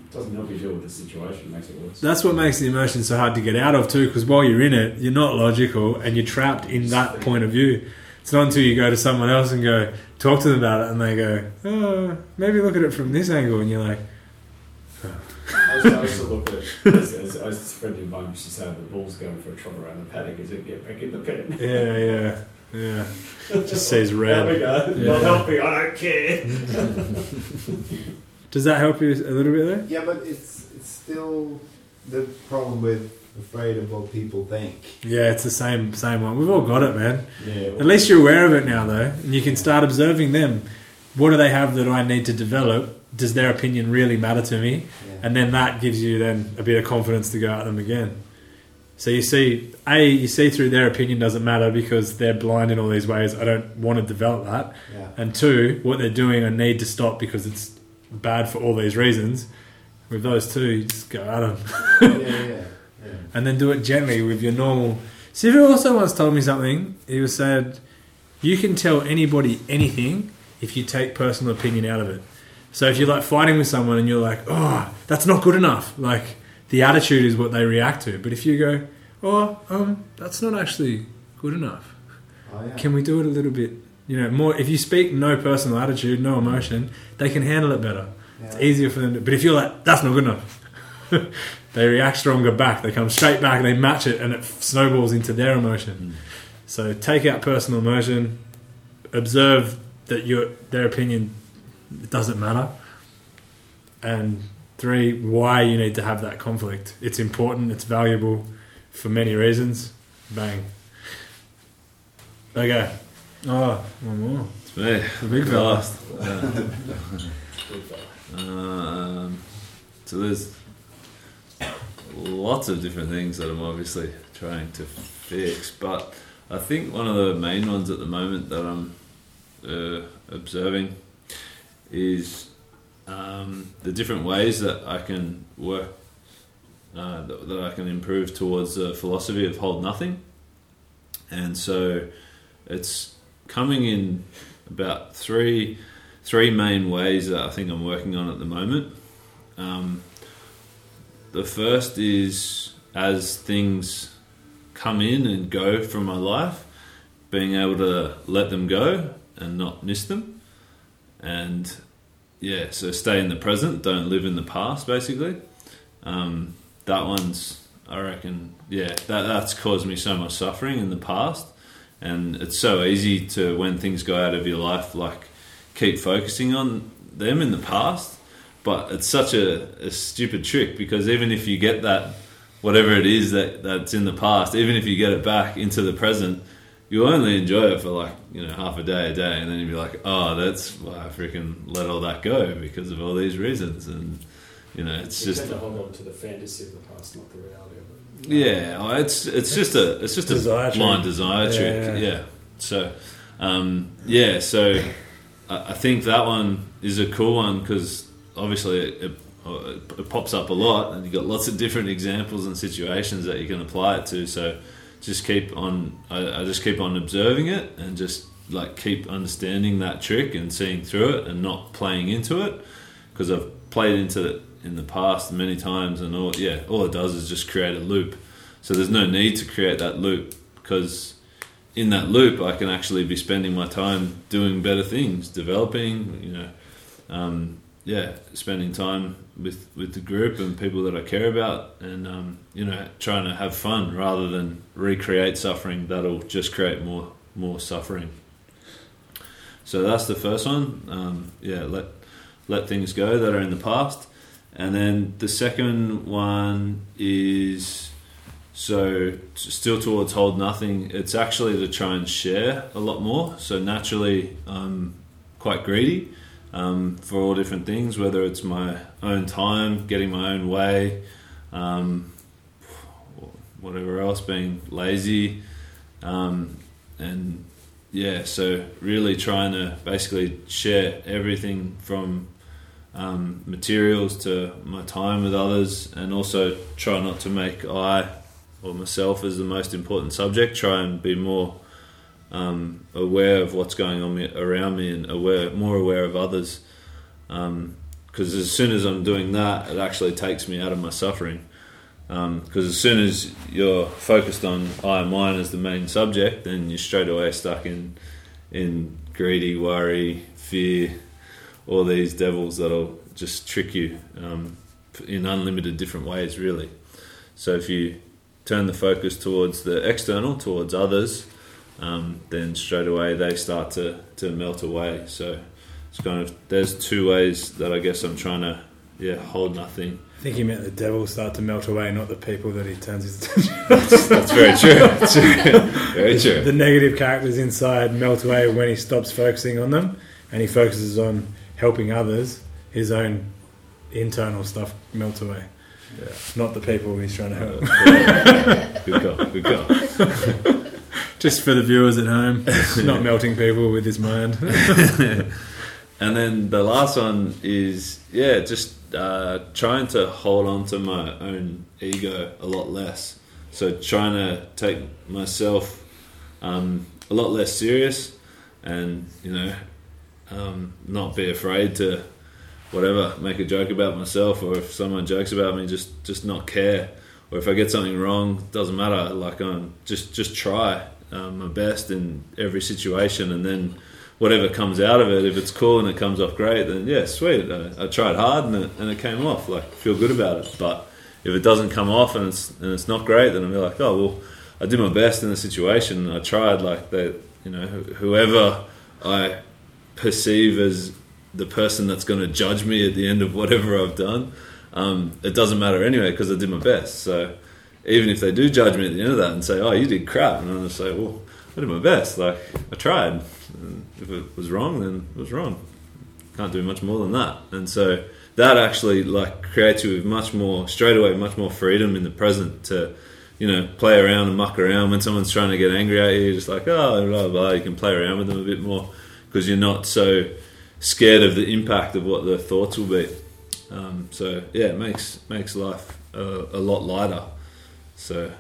it doesn't help you deal with the situation; it makes it worse.
That's what makes the emotion so hard to get out of too. Because while you're in it, you're not logical and you're trapped in that point of view. It's not until you go to someone else and go talk to them about it, and they go, "Oh, maybe look at it from this angle," and you're like,
I used, to, I used to look at, as, as, as a friend of mine used to say, the ball's going for a trot around the paddock as it get back in the pen.
"Yeah, yeah, yeah." Just says red.
There we go.
Yeah.
Not helping. I don't care.
Does that help you a little bit there?
Yeah, but it's it's still the problem with afraid of what people think.
Yeah, it's the same same one. We've all got it, man.
Yeah.
At least you're aware of it now, though, and you can start observing them. What do they have that I need to develop? Does their opinion really matter to me?
Yeah.
And then that gives you then a bit of confidence to go at them again. So you see, a you see through their opinion doesn't matter because they're blind in all these ways. I don't want to develop that.
yeah.
And two, what they're doing, I need to stop because it's bad for all these reasons. With those two, you just go at them.
yeah, yeah, yeah.
and then do it gently with your normal. Sifu also once told me something. He was said, "You can tell anybody anything if you take personal opinion out of it." So if you're like fighting with someone and you're like, "Oh, that's not good enough," like the attitude is what they react to. But if you go, "Oh, um, that's not actually good enough.
Oh, yeah.
Can we do it a little bit?" You know, more. If you speak no personal attitude, no emotion, they can handle it better. It's easier for them. To, but if you're like, that's not good enough, they react stronger back. They come straight back. They match it, and it snowballs into their emotion. So take out personal emotion. Observe that your their opinion doesn't matter. And three, why you need to have that conflict. It's important. It's valuable for many reasons. Bang. Okay. Oh, one more.
It's me.
The big fella.
Last. Um, so there's lots of different things that I'm obviously trying to fix, but I think one of the main ones at the moment that I'm uh, observing is um, the different ways that I can work, uh, that, that I can improve towards the philosophy of hold nothing, and so it's coming in about three three main ways that I think I'm working on at the moment. Um, the first is as things come in and go from my life, being able to let them go and not miss them. And yeah, so stay in the present, don't live in the past, basically. Um, that one's I reckon, yeah, that that's caused me so much suffering in the past, and it's so easy to when things go out of your life, like keep focusing on them in the past. But it's such a, a stupid trick because even if you get that, whatever it is that that's in the past, even if you get it back into the present, you'll only enjoy it for like you know half a day, a day, and then you'd be like, oh, that's why I freaking let all that go because of all these reasons, and you know, it's
You
just
tend to hold on to the fantasy of the past, not the reality of it.
yeah, oh, it's it's just a it's just a
Desire trick.
blind desire
Yeah,
trick.
yeah.
Yeah. So, um, yeah. So, I, I think that one is a cool one because obviously it, it, it pops up a lot, and you've got lots of different examples and situations that you can apply it to. So, just keep on. I, I just keep on observing it and just like keep understanding that trick and seeing through it and not playing into it because I've played into it in the past many times and all yeah all it does is just create a loop so there's no need to create that loop because in that loop I can actually be spending my time doing better things developing you know um, yeah spending time with with the group and people that I care about and um, you know trying to have fun rather than recreate suffering that'll just create more more suffering so that's the first one um, yeah let let things go that are in the past. And then the second one is so still towards hold nothing. It's actually to try and share a lot more. So naturally, I'm quite greedy um, for all different things, whether it's my own time, getting my own way, um, whatever else, being lazy, um, and yeah, so really trying to basically share everything from um, materials to my time with others, and also try not to make I or myself as the most important subject. Try and be more um, aware of what's going on around me and aware, more aware of others. Because as soon as I'm doing that, it actually takes me out of my suffering. Because as soon as you're focused on I and mine as the main subject, then you're straight away stuck in in greedy, worry, fear, all these devils that'll just trick you um, in unlimited different ways, really. So if you turn the focus towards the external, towards others, um, then straight away they start to, to melt away. So it's kind of there's two ways that I guess I'm trying to yeah hold nothing.
I think he meant the devil start to melt away, not the people that he turns his attention.
That's very true. That's very true.
the negative characters inside melt away when he stops focusing on them and he focuses on helping others. His own internal stuff melts away.
Yeah.
Not the people he's trying to help.
good call. Good call.
Just for the viewers at home, not melting people with his mind.
And then the last one is yeah, just uh, trying to hold on to my own ego a lot less. So trying to take myself um, a lot less serious, and you know, um, not be afraid to whatever make a joke about myself, or if someone jokes about me, just just not care. Or if I get something wrong, doesn't matter. Like um, just just try um, my best in every situation, and then whatever comes out of it, if it's cool and it comes off great, then yeah, sweet. I, I tried hard and it, and it came off. Like feel good about it. But if it doesn't come off and it's and it's not great, then I'll be like, oh well, I did my best in the situation. I tried. Like that, you know, wh- whoever I perceive as the person that's going to judge me at the end of whatever I've done, um, it doesn't matter anyway because I did my best. So even if they do judge me at the end of that and say, "Oh, you did crap," and I'm just say, "Well, I did my best. Like I tried. And if it was wrong, then it was wrong. Can't do much more than that." And so that actually like creates you with much more straight away, much more freedom in the present to. You know, play around and muck around when someone's trying to get angry at you. You're just like, oh, blah, blah. You can play around with them a bit more because you're not so scared of the impact of what their thoughts will be. Um, so yeah, it makes makes life uh, a lot lighter. So,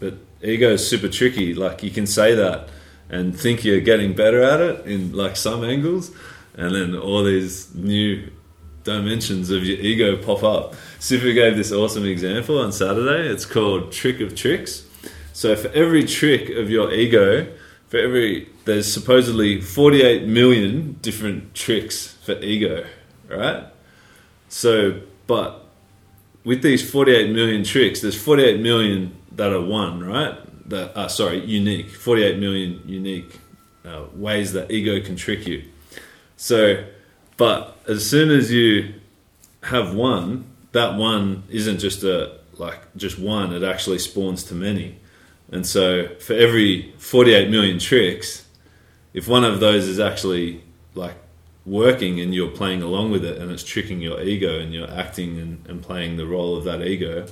but ego is super tricky. Like you can say that and think you're getting better at it in like some angles, and then all these new dimensions of your ego pop up. Sifu gave this awesome example on Saturday. It's called trick of tricks. So for every trick of your ego, for every there's supposedly 48 million different tricks for ego, right? So, but with these 48 million tricks, there's 48 million that are one, right? That uh, sorry, unique. 48 million unique uh, ways that ego can trick you. So, but as soon as you have one, that one isn't just a like just one. It actually spawns to many. And so, for every 48 million tricks, if one of those is actually like working and you're playing along with it and it's tricking your ego and you're acting and, and playing the role of that ego,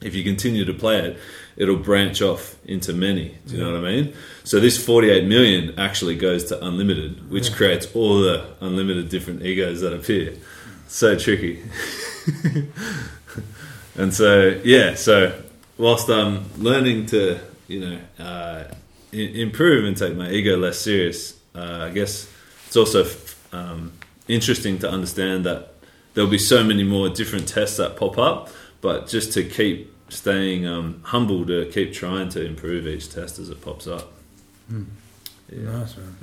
if you continue to play it, it'll branch off into many. Do you know what I mean? So this 48 million actually goes to unlimited, which
Yeah.
creates all the unlimited different egos that appear. So tricky. and so yeah, so whilst I'm learning to you know uh, improve and take my ego less serious, uh, I guess it's also um, interesting to understand that there'll be so many more different tests that pop up, but just to keep staying um, humble to keep trying to improve each test as it pops up.
Hmm.
Yeah,
Nice man.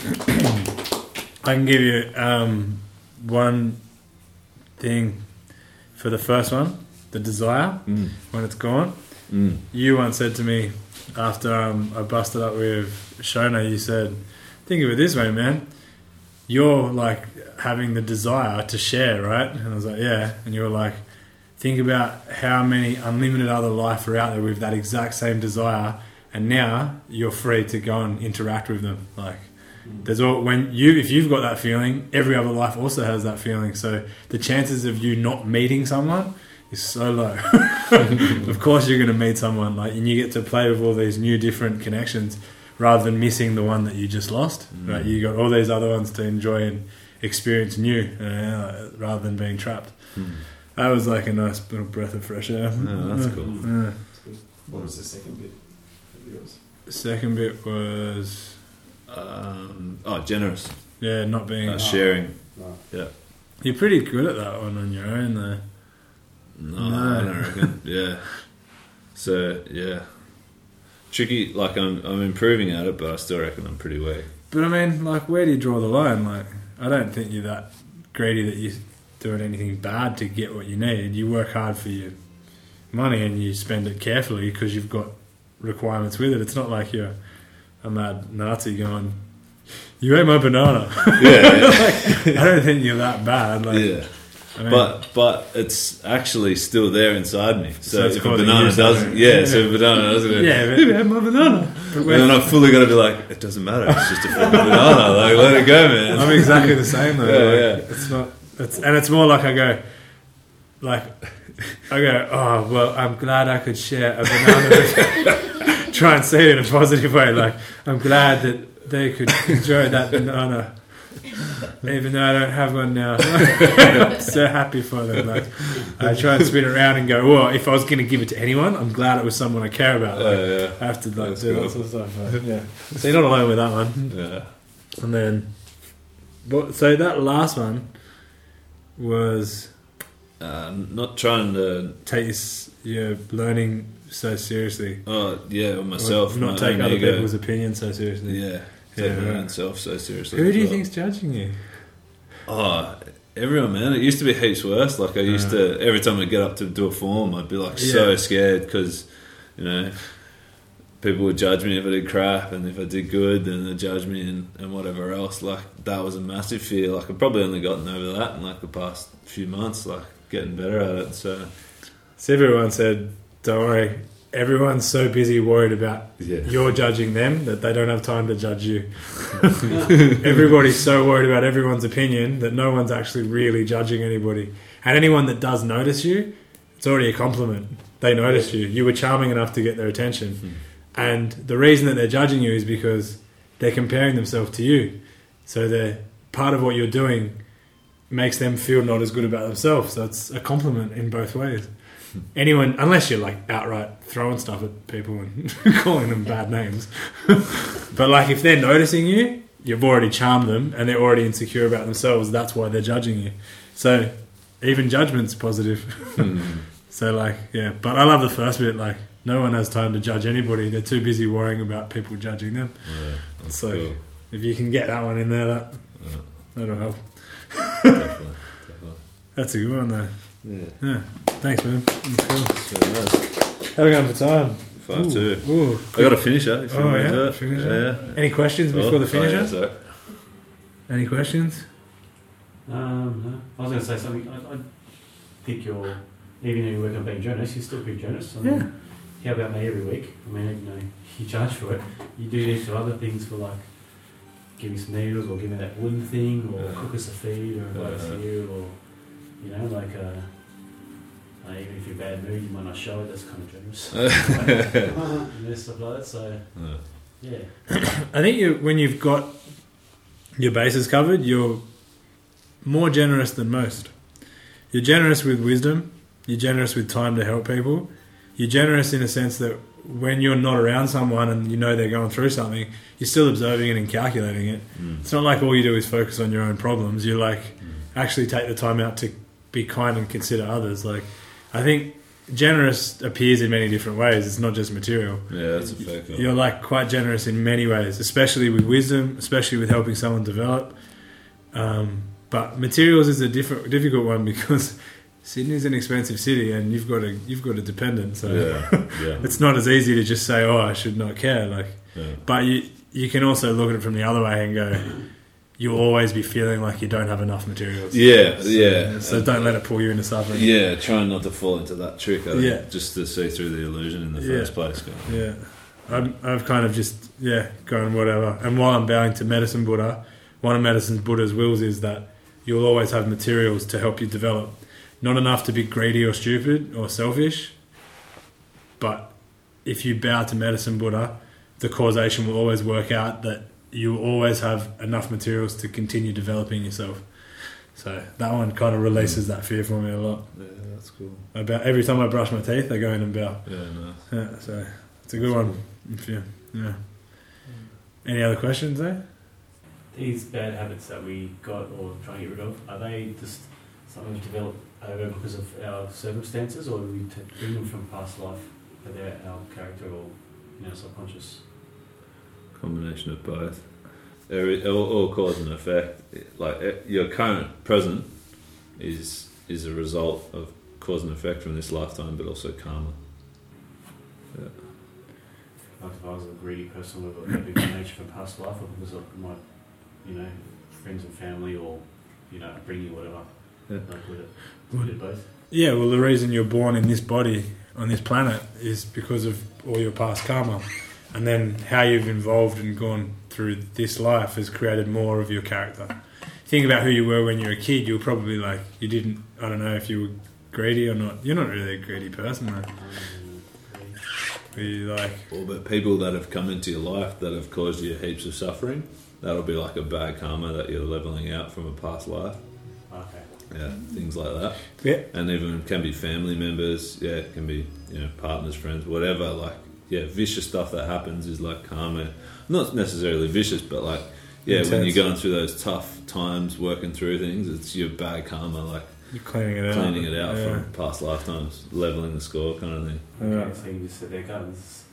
I can give you um, one thing for the first one, the desire
Mm.
when it's gone.
Mm.
You once said to me after um, I busted up with Shona, you said, "Think of it this way, man. You're like having the desire to share, right?" And I was like, "Yeah." And you were like, "Think about how many unlimited other life are out there with that exact same desire, and now you're free to go and interact with them. Like, there's all when you if you've got that feeling, every other life also has that feeling. So the chances of you not meeting someone." Is so low. of course, you're going to meet someone like, and you get to play with all these new different connections, rather than missing the one that you just lost.
Mm.
Right, you got all these other ones to enjoy and experience new, uh, rather than being trapped.
Mm.
That was like a nice little breath of fresh air.
Oh, that's cool.
Yeah.
What was the second bit?
The second bit was
Um, oh, generous.
yeah, not being.
Uh, sharing.
No.
You're pretty good at that one on your own, though.
No,
No.
I don't reckon. yeah. So yeah, tricky. Like I'm, I'm improving at it, but I still reckon I'm pretty weak.
But I mean, like, where do you draw the line? Like, I don't think you're that greedy that you're doing anything bad to get what you need. You work hard for your money and you spend it carefully because you've got requirements with it. It's not like you're a mad Nazi going, "You ate my banana."
Yeah,
I don't think you're that bad. Like,
yeah.
I mean,
But but it's actually still there inside me. So,
So
if a banana does, yeah,
Yeah.
So if a banana doesn't,
yeah, but,
had my banana.
but
And then I'm fully gonna be like, it doesn't matter. It's just a banana. Like let it go, man.
I'm exactly the same though.
Yeah,
like,
yeah.
It's not. It's and it's more like I go, like I go. Oh well, I'm glad I could share a banana. Try and say it in a positive way. Like I'm glad that they could enjoy that banana, even though I don't have one now. I'm so happy for them. Like I try and spin around and go. Well, if I was going to give it to anyone, I'm glad it was someone I care about. Like,
Uh, yeah,
I have to like
That's
do
cool.
that sort of stuff. but, yeah. So you're not alone with that one.
yeah.
And then, but so that last one was
Uh, not trying to.
take your, learning so seriously.
Oh yeah, myself,
Or not
my
take other
ego.
people's opinions so seriously.
Yeah,
Yeah,
take my
right.
own self so seriously.
Who do you
well.
think's judging you?
Oh, everyone, man. It used to be heaps worse. Like I used to, every time I get up to do a form, I'd be like so scared because, you know, people would judge me if I did crap, and if I did good, then they'd judge me and, and whatever else. Like that was a massive fear. Like I've probably only gotten over that in like the past few months. Like getting better at it. So
So everyone said, "Don't worry." Everyone's so busy worried about
yeah,
you're judging them that they don't have time to judge you. Everybody's so worried about everyone's opinion that no one's actually really judging anybody. And anyone that does notice you, it's already a compliment. They noticed you. You were charming enough to get their attention.
Hmm.
And the reason that they're judging you is because they're comparing themselves to you. So they're part of what you're doing makes them feel not as good about themselves. So it's a compliment in both ways. Anyone, unless you're like outright throwing stuff at people and calling them bad names, but like if they're noticing you, you've already charmed them and they're already insecure about themselves. That's why they're judging you. So even judgment's positive.
Hmm.
So like yeah, but I love the first bit. Like no one has time to judge anybody. They're too busy worrying about people judging them.
yeah,
So
cool.
if you can get that one in there, that
Yeah,
that'll help.
definitely, definitely.
That's a good one though.
Yeah.
Yeah. Thanks, man. Cool.
So nice.
How are we going for time?
Five
Ooh,
two.
Ooh.
I got a finisher. If you
Oh,
want to
yeah? Finisher?
Yeah.
Any questions before
Oh,
the finisher?
Oh, yeah.
Any questions?
Um, no. I was going to say something. I, I think you're, even though you work on being generous, you're still pretty generous. I mean, How about me every week? I mean, you know, you charge for it. You do these for other things for like, give me some needles or give me that wooden thing or
Yeah.
cook us a feed or invite us here or, you know, like, uh, uh, even if you're bad mood, you might not show it. That's kind of generous. you know, stuff like that. So,
Yeah.
yeah.
I think you, when you've got your bases covered, you're more generous than most. You're generous with wisdom. You're generous with time to help people. You're generous in a sense that when you're not around someone and you know they're going through something, you're still observing it and calculating it.
Mm.
It's not like all you do is focus on your own problems. You like actually take the time out to be kind and consider others. Like I think generous appears in many different ways. It's not just material.
Yeah, that's a fair.
You're like quite generous in many ways, especially with wisdom, especially with helping someone develop. Um, but materials is a different, difficult one because Sydney's an expensive city, and you've got a you've got a dependent, so
Yeah, yeah,
it's not as easy to just say, "Oh, I should not care." Like,
yeah.
but you you can also look at it from the other way and go, "You'll always be feeling like you don't have enough materials."
Yeah,
So-
yeah.
So don't let it pull you into suffering.
Yeah, trying not to fall into that trick. I think,
Yeah.
just to see through the illusion in the
Yeah.
first place.
Yeah. I'm, I've kind of just, yeah, going whatever. And while I'm bowing to Medicine Buddha, one of Medicine Buddha's wills is that you'll always have materials to help you develop. Not enough to be greedy or stupid or selfish, but if you bow to Medicine Buddha, the causation will always work out that you always have enough materials to continue developing yourself. So that one kind of releases that fear for me a lot.
Yeah, that's cool.
About every time I brush my teeth, I go in and bow.
Yeah, nice.
Yeah, so it's a good one. If you, yeah. Any other questions there?
These bad habits that we got or trying to get rid of, are they just something we develop over because of our circumstances, or do we bring them from past life, are they our character or you know subconscious?
Combination of both. Every, all, all cause and effect. Like eh, your current present is is a result of cause and effect from this lifetime, but also karma. Yeah.
Like if I was a greedy person with a big nature from past life, or because of my, you know, friends and family, or you know, upbringing, whatever.
Yeah.
Like would it, would it both?
Yeah, well, the reason you're born in this body on this planet is because of all your past karma. And then how you've evolved and gone through this life has created more of your character. Think about who you were when you were a kid, you were probably like, you didn't, I don't know if you were greedy or not. You're not really a greedy person, though. Were you like,
Or but people that have come into your life that have caused you heaps of suffering, that'll be like a bad karma that you're leveling out from a past life.
okay.
Yeah, things like that.
yeah,
and even can be family members. Yeah, it can be you know partners, friends, whatever. Like yeah, vicious stuff that happens is like karma. Not necessarily vicious, but like yeah, when you're going through those tough times, working through things, it's your bad karma, like
you're cleaning it out.
cleaning it out
yeah.
from past lifetimes, leveling the score, kind of thing.
Yeah.
Okay, so you just sit there, guns,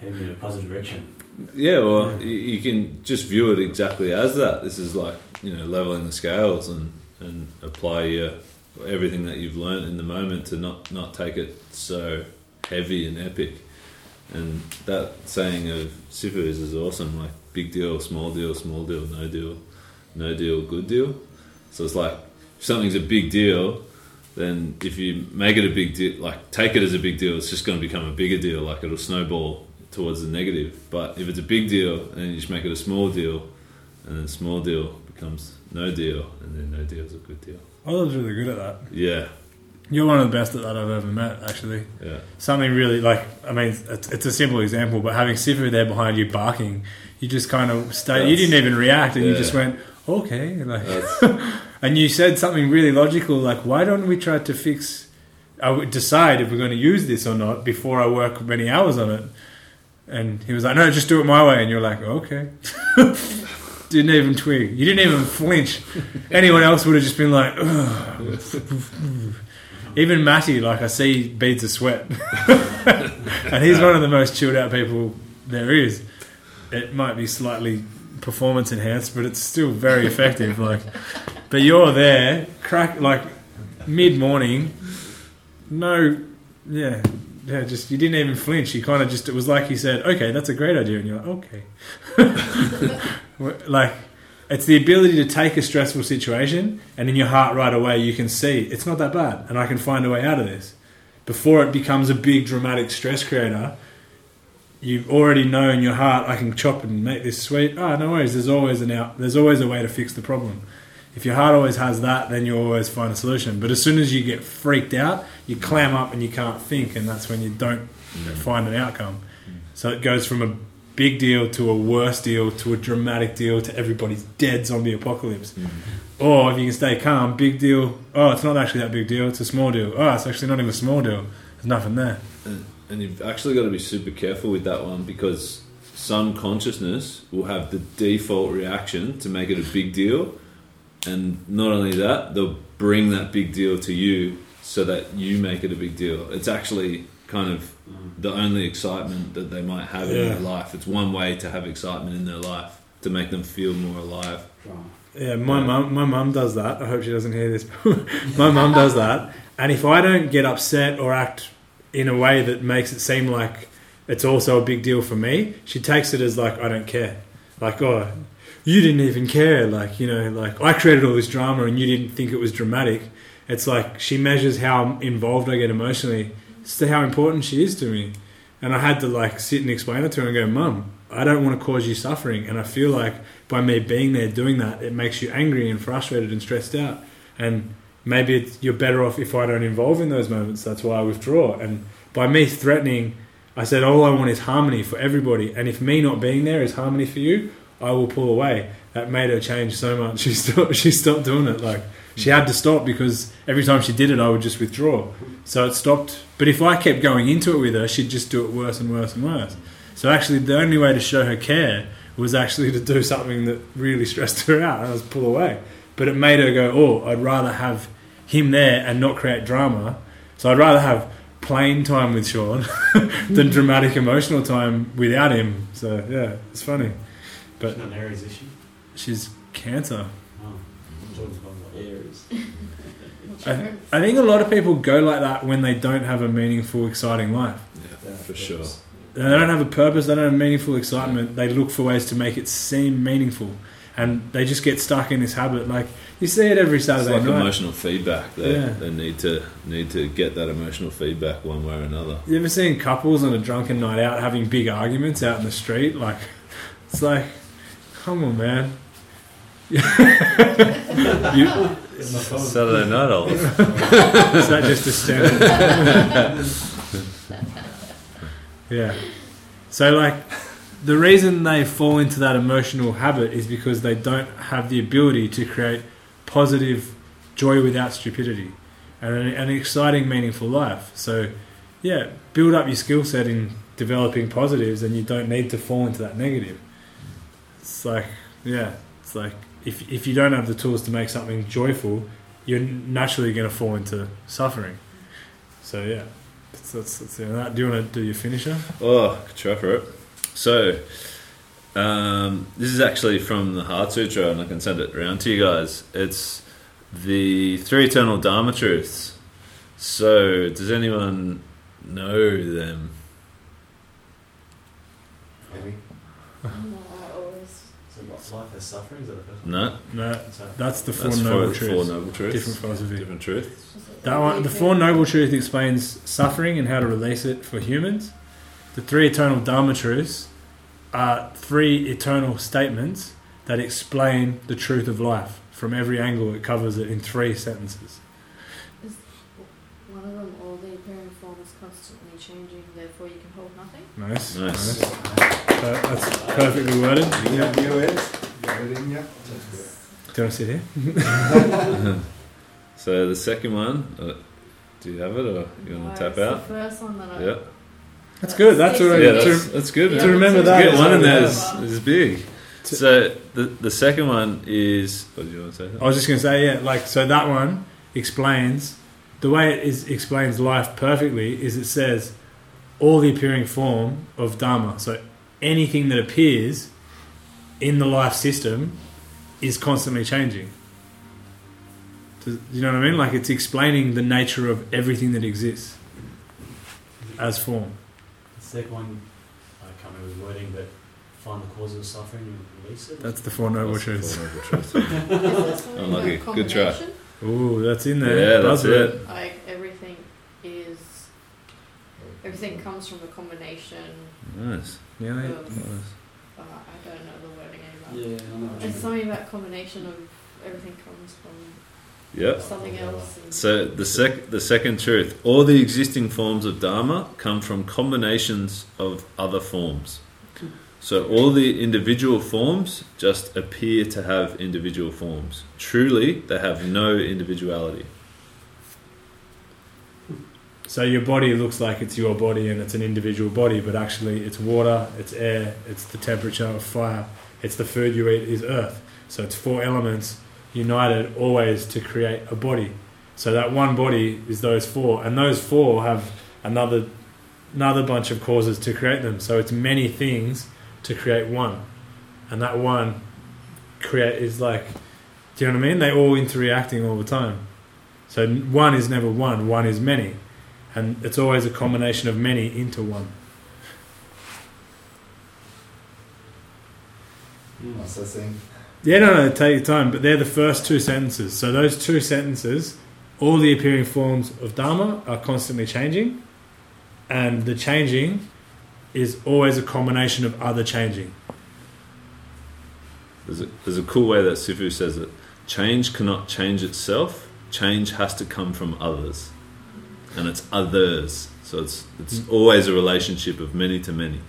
heading in a positive direction.
Yeah, well, you, you can just view it exactly as that. This is like you know leveling the scales and and apply your everything that you've learned in the moment to not not take it so heavy and epic. And that saying of Sifus is awesome. Like big deal, small deal, small deal, no deal, no deal, good deal. So it's like if something's a big deal, then if you make it a big deal, like take it as a big deal, it's just going to become a bigger deal. Like it'll snowball towards the negative. But if it's a big deal and then you just make it a small deal, and then small deal becomes no deal, and then no deal is a good deal.
I was really good at that.
Yeah,
You're one of the best at that I've ever met, actually.
yeah,
Something really like, I mean, it's, it's a simple example, but having Sifu there behind you barking, you just kind of stayed, you didn't even react, and you just went, okay. and Like, and you said something really logical, like, why don't we try to fix, I would decide if we're going to use this or not before I work many hours on it. And he was like, no, just do it my way. And you're like, okay. didn't even twig. You didn't even flinch. Anyone else would have just been like, Ugh. Even Matty, like I see beads of sweat, and he's one of the most chilled out people there is. It might be slightly performance enhanced, but it's still very effective. Like, but you're there, crack like mid morning, no, yeah, yeah, just you didn't even flinch. You kind of just it was like he said, okay, that's a great idea, and you're like, okay, like it's the ability to take a stressful situation and in your heart right away you can see it's not that bad, and I can find a way out of this before it becomes a big dramatic stress creator. You already know in your heart, I can chop and make this sweet. Ah, no worries. There's always an out. There's always a way to fix the problem if your heart always has that, then you always find a solution. But as soon as you get freaked out, you clam up and you can't think, and that's when you don't find an outcome. So it goes from a big deal to a worse deal to a dramatic deal to everybody's dead zombie apocalypse. Mm-hmm. Or if you can stay calm, big deal. Oh, it's not actually that big deal. It's a small deal. Oh, it's actually not even a small deal. There's nothing there.
And, and you've actually got to be super careful with that one because some consciousness will have the default reaction to make it a big deal. And not only that, they'll bring that big deal to you so that you make it a big deal. It's actually kind of the only excitement that they might have in their life. It's one way to have excitement in their life to make them feel more alive.
Yeah, my mum, my mum does that. I hope she doesn't hear this. my mum does that, and if I don't get upset or act in a way that makes it seem like it's also a big deal for me, she takes it as like I don't care. Like, oh, you didn't even care. Like, you know, like I created all this drama and you didn't think it was dramatic. It's like she measures how involved I get emotionally to how important she is to me. And I had to like sit and explain it to her and go, Mum, I don't want to cause you suffering. And I feel like by me being there doing that, it makes you angry and frustrated and stressed out. And maybe you're better off if I don't involve in those moments. That's why I withdraw. And by me threatening, I said, all I want is harmony for everybody. And if me not being there is harmony for you, I will pull away. That made her change so much. She stopped, she stopped doing it. Like she had to stop because every time she did it, I would just withdraw. So it stopped. But if I kept going into it with her, she'd just do it worse and worse and worse. So actually, the only way to show her care was actually to do something that really stressed her out. And I was pull away. But it made her go, oh, I'd rather have him there and not create drama. So I'd rather have plain time with Sean than dramatic emotional time without him. So yeah, it's funny. But-
It's not an issue.
She's cancer.
Oh, Jordan's got like
Aries.
I, I think a lot of people go like that when they don't have a meaningful, exciting life.
Yeah,
Yeah,
for sure.
was-
They don't have a purpose, they don't have meaningful excitement. They look for ways to make it seem meaningful. And they just get stuck in this habit. Like, you see it every
It's
Saturday
like
night.
emotional feedback. They,
Yeah.
they need to need to get that emotional feedback one way or another.
You ever seen couples on a drunken night out having big arguments out in the street? Like, it's like, come on, man. You,
Saturday night, Olive.
is that just a standard? yeah. So, like, the reason they fall into that emotional habit is because they don't have the ability to create positive joy without stupidity and an, an exciting, meaningful life. So, yeah, build up your skill set in developing positives, and you don't need to fall into that negative. It's like, yeah, it's like if if you don't have the tools to make something joyful, you're naturally going to fall into suffering. So yeah, that's, that's, that's the end of that. Do you want to do your finisher?
Oh, I could try for it. So, um, this is actually from the Heart Sutra, and I can send it around to you guys. It's the Three Eternal Dharma Truths. So, does anyone know them?
Maybe.
No, I always.
So what, life has suffering? Is that the first one?
No,
No,
So,
that's the Four
that's
Noble
four,
Truths.
four noble truths.
Different philosophy.
Different truths.
That one, the Four Noble Truths explains suffering and how to release it for humans. The Three Eternal Dharma Truths are three eternal statements that explain the truth of life from every angle. It covers it in three sentences.
Is one of them, all the appearing form is constantly changing, therefore you can hold nothing.
Nice.
Nice.
That- that's perfectly worded.
You
Yeah.
knew it. You got it in you.
Do you want to sit here?
So, the second one, uh, do you have it or you want
No,
to tap
it's
out?
The first one that I.
Yeah.
That's good. That's
six.
already
Yeah, that's, that's good.
Yeah,
to remember that
To get one in
already-
there is, is big. So the the second one is. What do you want to say?
I was just going to say, yeah, like so that one explains the way it is explains life perfectly is it says all the appearing form of dharma. So anything that appears in the life system is constantly changing. Does, you know what I mean? Like it's explaining the nature of everything that exists as form.
The second one, I can't remember the wording, but find the cause of suffering and release it.
That's the Four Noble
That's
Truths.
Four Noble Truths.
Is there something
Unlucky. Good try.
combination?
Ooh, that's in there.
Yeah, that's
Buzzword.
it.
Like everything is, everything comes from a combination
Nice.
Yeah, yeah.
of,
nice.
uh, I don't know the wording anymore.
Yeah, I know. what you
There's
mean.
something about combination of everything comes from
Yep.
something else.
So the sec- the second truth: all the existing forms of dharma come from combinations of other forms. So all the individual forms just appear to have individual forms. Truly, they have no individuality.
So your body looks like it's your body and it's an individual body, but actually it's water, it's air, it's the temperature of fire, it's the food you eat, is earth. So it's four elements united always to create a body. So that one body is those four, and those four have another another bunch of causes to create them. So it's many things to create one, and that one create is like, do you know what I mean? They all interacting all the time. So one is never one, one is many and it's always a combination of many into one.
What's that saying?
Yeah, no, no, take your time, but they're the first two sentences. So those two sentences, all the appearing forms of Dharma are constantly changing, and the changing is always a combination of other changing.
There's a, there's a cool way that Sifu says it. Change cannot change itself. Change has to come from others, and it's others. So it's it's always a relationship of many to many.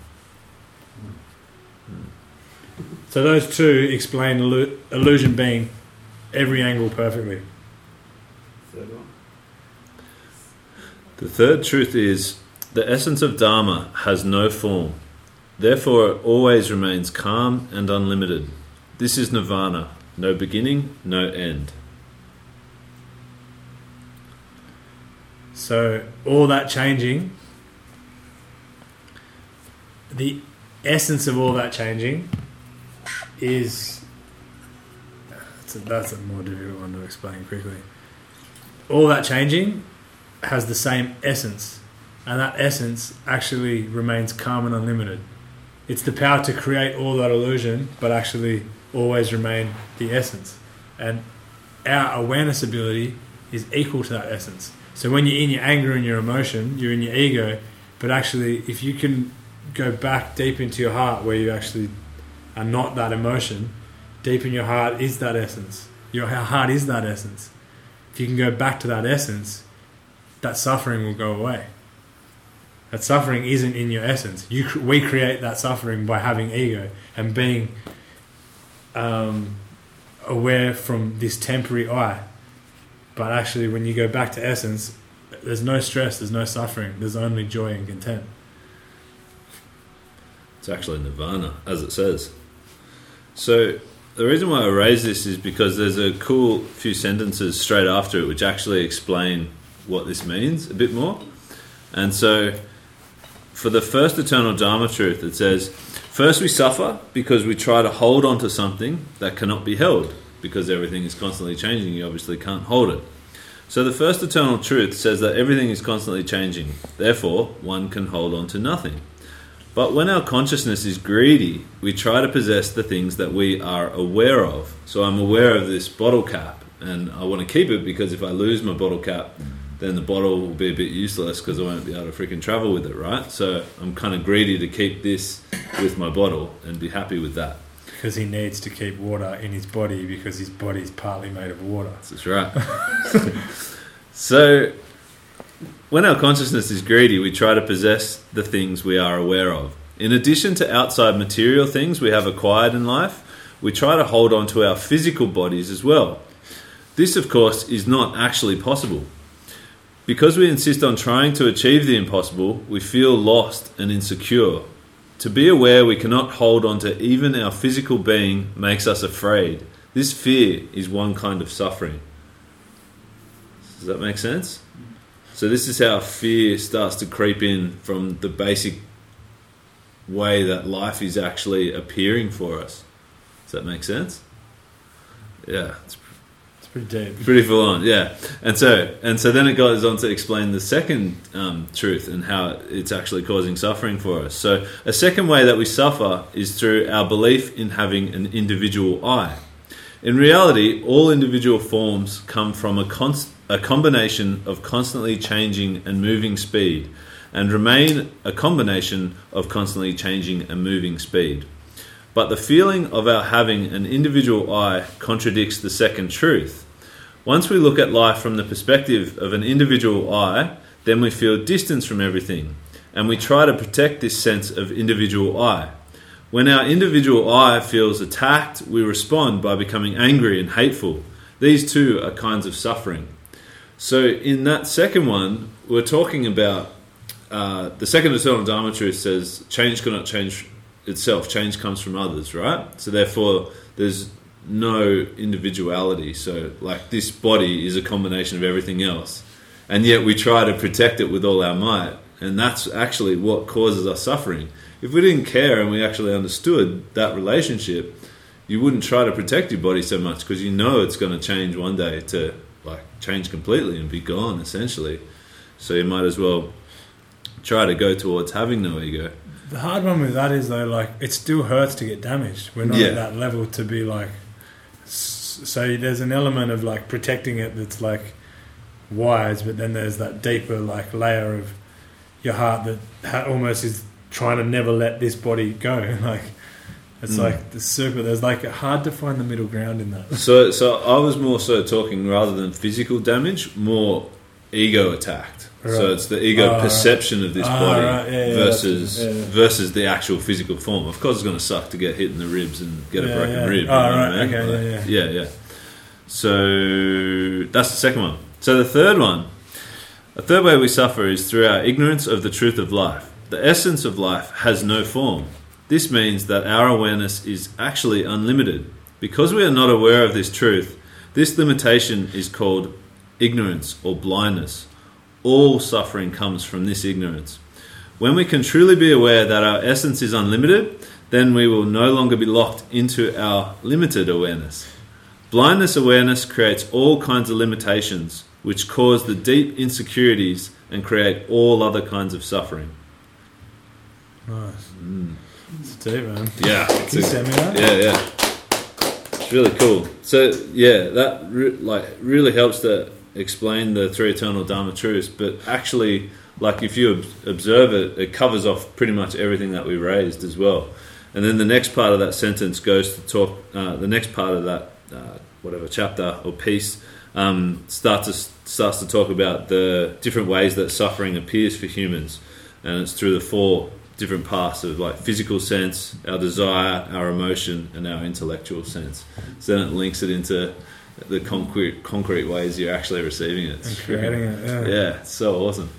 So those two explain illu- illusion being every angle perfectly.
Third one.
The third truth is the essence of Dharma has no form. Therefore, it always remains calm and unlimited. This is nirvana, no beginning, no end.
So all that changing, the essence of all that changing is that's a, that's a more difficult one to explain quickly. All that changing has the same essence, and that essence actually remains calm and unlimited. It's the power to create all that illusion, but actually always remain the essence. And our awareness ability is equal to that essence. So when you're in your anger and your emotion, you're in your ego, but actually, if you can go back deep into your heart where you actually are not that emotion, deep in your heart is that essence. Your heart is that essence. If you can go back to that essence, that suffering will go away. That suffering isn't in your essence. You, we create that suffering by having ego and being um, aware from this temporary eye. But actually, when you go back to essence, there's no stress, there's no suffering, there's only joy and content.
It's actually nirvana, as it says. So the reason why I raise this is because there's a cool few sentences straight after it which actually explain what this means a bit more. And so for the first eternal Dharma truth, it says, First we suffer because we try to hold on to something that cannot be held, because everything is constantly changing, you obviously can't hold it. So the first eternal truth says that everything is constantly changing, therefore, one can hold on to nothing. But when our consciousness is greedy, we try to possess the things that we are aware of. So I'm aware of this bottle cap, and I want to keep it because if I lose my bottle cap, then the bottle will be a bit useless because I won't be able to freaking travel with it, right? So I'm kind of greedy to keep this with my bottle and be happy with that.
Because he needs to keep water in his body because his body is partly made of water.
That's right. so, when our consciousness is greedy, we try to possess the things we are aware of. In addition to outside material things we have acquired in life, we try to hold on to our physical bodies as well. This, of course, is not actually possible. Because we insist on trying to achieve the impossible, we feel lost and insecure. To be aware we cannot hold on to even our physical being makes us afraid. This fear is one kind of suffering. Does that make sense? So, this is how fear starts to creep in from the basic way that life is actually appearing for us. Does that make sense? Yeah, it's,
pretty deep.
pretty full on, yeah. And so and so then it goes on to explain the second um, truth and how it's actually causing suffering for us. So a second way that we suffer is through our belief in having an individual I. In reality, all individual forms come from a, a combination of constantly changing and moving speed, and remain a combination of constantly changing and moving speed. But the feeling of our having an individual I contradicts the second truth. Once we look at life from the perspective of an individual I, then we feel distance from everything, and we try to protect this sense of individual I. When our individual I feels attacked, we respond by becoming angry and hateful. These two are kinds of suffering. So, in that second one, we're talking about uh, the second eternal Dharma truth says change cannot change itself, change comes from others, right? So, therefore, there's no individuality. So, like, this body is a combination of everything else. And yet, we try to protect it with all our might. And that's actually what causes our suffering. If we didn't care and we actually understood that relationship, you wouldn't try to protect your body so much because you know it's going to change one day to like change completely and be gone essentially. So you might as well try to go towards having no ego.
The hard one with that is though, like it still hurts to get damaged. We're not
Yeah.
at that level to be like. So there's an element of like protecting it that's like wise, but then there's that deeper like layer of your heart that ha- almost is trying to never let this body go. Like it's
Mm.
like the super. There's like hard to find the middle ground in that.
So, so I was more so talking rather than physical damage, more ego attacked. So it's the ego
right.
perception of this
Ah,
body
right. Yeah, yeah,
versus
yeah,
versus the actual physical form. Of course, it's going to suck to get hit in the ribs and get a broken rib. I
right.
mean?
Okay,
Like,
yeah,
yeah. So that's the second one. So the third one, a third way we suffer is through our ignorance of the truth of life. The essence of life has no form. This means that our awareness is actually unlimited. Because we are not aware of this truth, this limitation is called ignorance or blindness. All suffering comes from this ignorance. When we can truly be aware that our essence is unlimited, then we will no longer be locked into our limited awareness. Blindness awareness creates all kinds of limitations, which cause the deep insecurities and create all other kinds of suffering.
Nice.
Mm.
It's deep, man.
Yeah,
Can you send me that?
yeah, yeah. It's really cool. So yeah, that re- like really helps to explain the three eternal Dharma truths. But actually, like if you observe it, it covers off pretty much everything that we raised as well. And then the next part of that sentence goes to talk. Uh, the next part of that uh, whatever chapter or piece um, starts to starts to talk about the different ways that suffering appears for humans, and it's through the four different parts of like physical sense, our desire, our emotion, and our intellectual sense. So then it links it into the concrete concrete ways you're actually receiving it.
And creating it. Yeah.
Yeah, it's so awesome.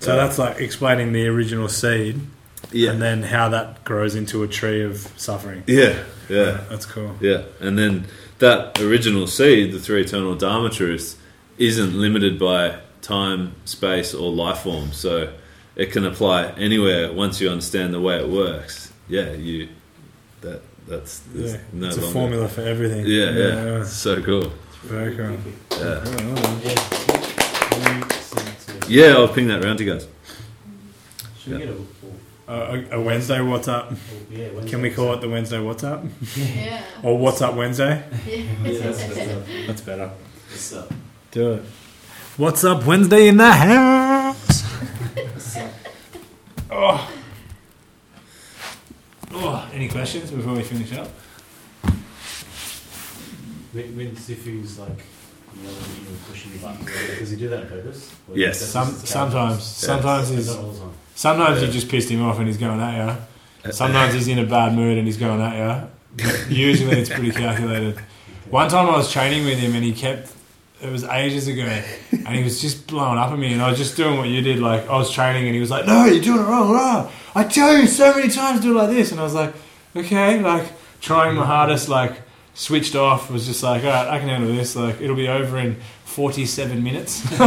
So that's like explaining the original seed,
yeah,
and then how that grows into a tree of suffering.
yeah, yeah.
That's cool.
Yeah, and then that original seed, the three eternal Dharma truths, isn't limited by time, space, or life form. So it can apply anywhere once you understand the way it works. Yeah, you that that's there's
Yeah,
no
it's a
longer-
formula for everything.
Yeah, yeah, so cool.
Very cool.
Yeah,
Yeah. Can you send it to-
yeah. I'll ping that round to you guys.
Should we
Yeah.
get a,
Uh, a, a Wednesday WhatsApp.
oh, yeah, Wednesday.
Can we call it the Wednesday WhatsApp
Yeah.
or What's Up Wednesday?
Yeah, that's, that's, uh,
That's better.
that's, uh,
Do it. What's up Wednesday in the house? oh. Oh, any questions before we finish up?
when, when Sifu's like yelling at you and pushing you buttons, does he do that on purpose? Or
Yes.
that's
Some,
just his
sometimes,
character?
sometimes
That's
he's
not all the time.
sometimes
Yeah.
you just pissed him off and he's going at you. Uh, sometimes he's in a bad mood and he's going at you. But usually it's pretty calculated. One time I was training with him and he kept. It was ages ago, and he was just blowing up at me, and I was just doing what you did. Like I was training, and he was like, "No, you're doing it wrong. I tell you so many times, do it like this." And I was like, "Okay," like trying my hardest, like switched off. Was just like, "All right, I can handle this. Like it'll be over in 47 minutes."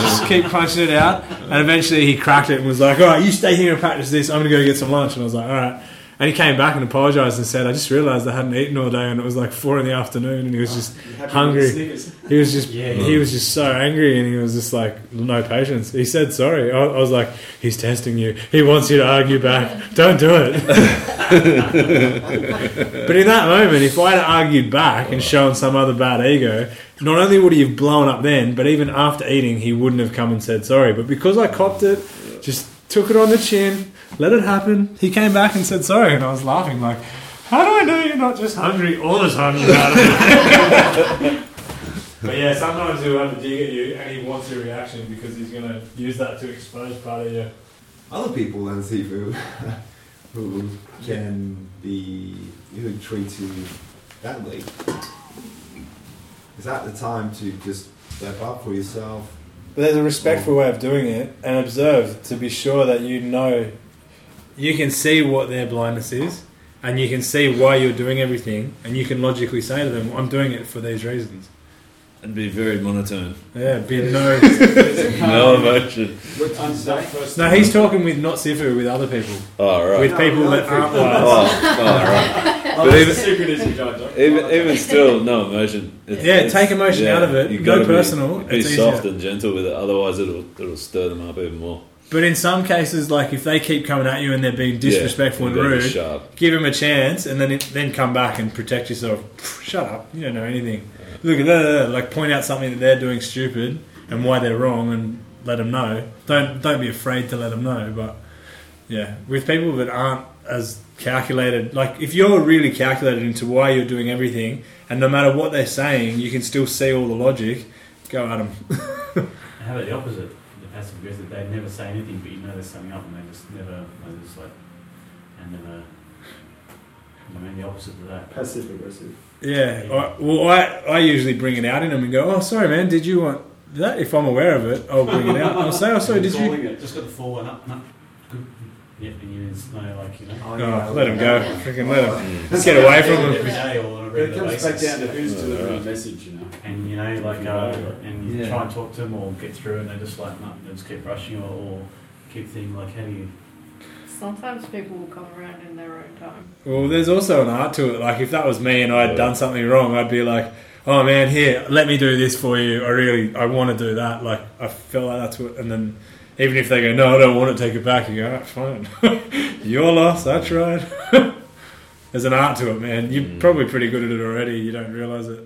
Just keep punching it out, and eventually he cracked it and was like, "All right, you stay here and practice this. I'm gonna go get some lunch." And I was like, "All right." And he came back and apologised and said, "I just realised I hadn't eaten all day, and it was like four in the afternoon, and he was just
You happy with
hungry. He was just
Yeah.
he was just so angry, and he was just like no patience. He said sorry. I, I was like, he's testing you. He wants you to argue back. Don't do it. but in that moment, if I had argued back and shown some other bad ego, not only would he have blown up then, but even after eating, he wouldn't have come and said sorry. But because I copped it, just took it on the chin, let it happen. He came back and said sorry, and I was laughing like, how do I know you're not just hungry all the time about it? but yeah, sometimes he'll have a dig at you, and he wants your reaction because he's going to use that to expose part of you.
Other people than Sifu who can be who treat you badly. Is that the time to just step up for yourself?
But there's a respectful way of doing it and observe to be sure that you know you can see what their blindness is and you can see why you're doing everything and you can logically say to them, I'm doing it for these reasons.
And be very monotone.
Yeah, be no.
No emotion.
What time's that first?
no, he's talking with not Sifu, with other people.
Oh, right.
With people that aren't wise.
Oh, oh, right.
Oh,
But even-
the secret is you don't. don't-
Even, even still, no emotion. It's-
Yeah,
it's-
take emotion out of it.
you
No
gotta be-
personal.
Be,
It's
soft
easier.
and gentle with it, otherwise it'll it'll stir them up even more.
But in some cases, like if they keep coming at you and they're being disrespectful
Yeah,
and
you gotta be
rude,
Sharp.
give them a chance and then then come back and protect yourself. Shut up, you don't know anything. Look at that, like point out something that they're doing stupid and why they're wrong and let them know. Don't don't be afraid to let them know. But yeah, with people that aren't as calculated, like if you're really calculated into why you're doing everything, and no matter what they're saying, you can still see all the logic. Go at them.
How about the opposite? The passive aggressive, they never say anything, but you know there's something up, and they just never, they just like, and never. I mean, the opposite of that.
Passive aggressive.
Yeah. I, well, I, I usually bring it out in them and go, oh, sorry, man, did you want that? If I'm aware of it, I'll bring it out. I'll say, oh, sorry, did you?
It, just got the full one up, no, good. Yeah, and you just know, like, you know.
Oh, let him go. Freaking let him. Let's get away from
Every
him.
day or on a
But it
regular
comes back
basis.
down to who's delivering the message, you know.
And you know, like, uh, and you
Yeah.
try and talk to them or get through, and they just like, no, they just keep rushing or, or keep thinking like, how do you?
Sometimes people will come around in their own time.
Well, there's also an art to it. Like, if that was me and I'd done something wrong, I'd be like, oh, man, here, let me do this for you. I really, I want to do that. Like, I feel like that's what, and then even if they go, no, I don't want to take it back, you go, "Alright, fine. Your loss, I tried. There's an art to it, man. You're
Mm.
probably pretty good at it already. You don't realize it.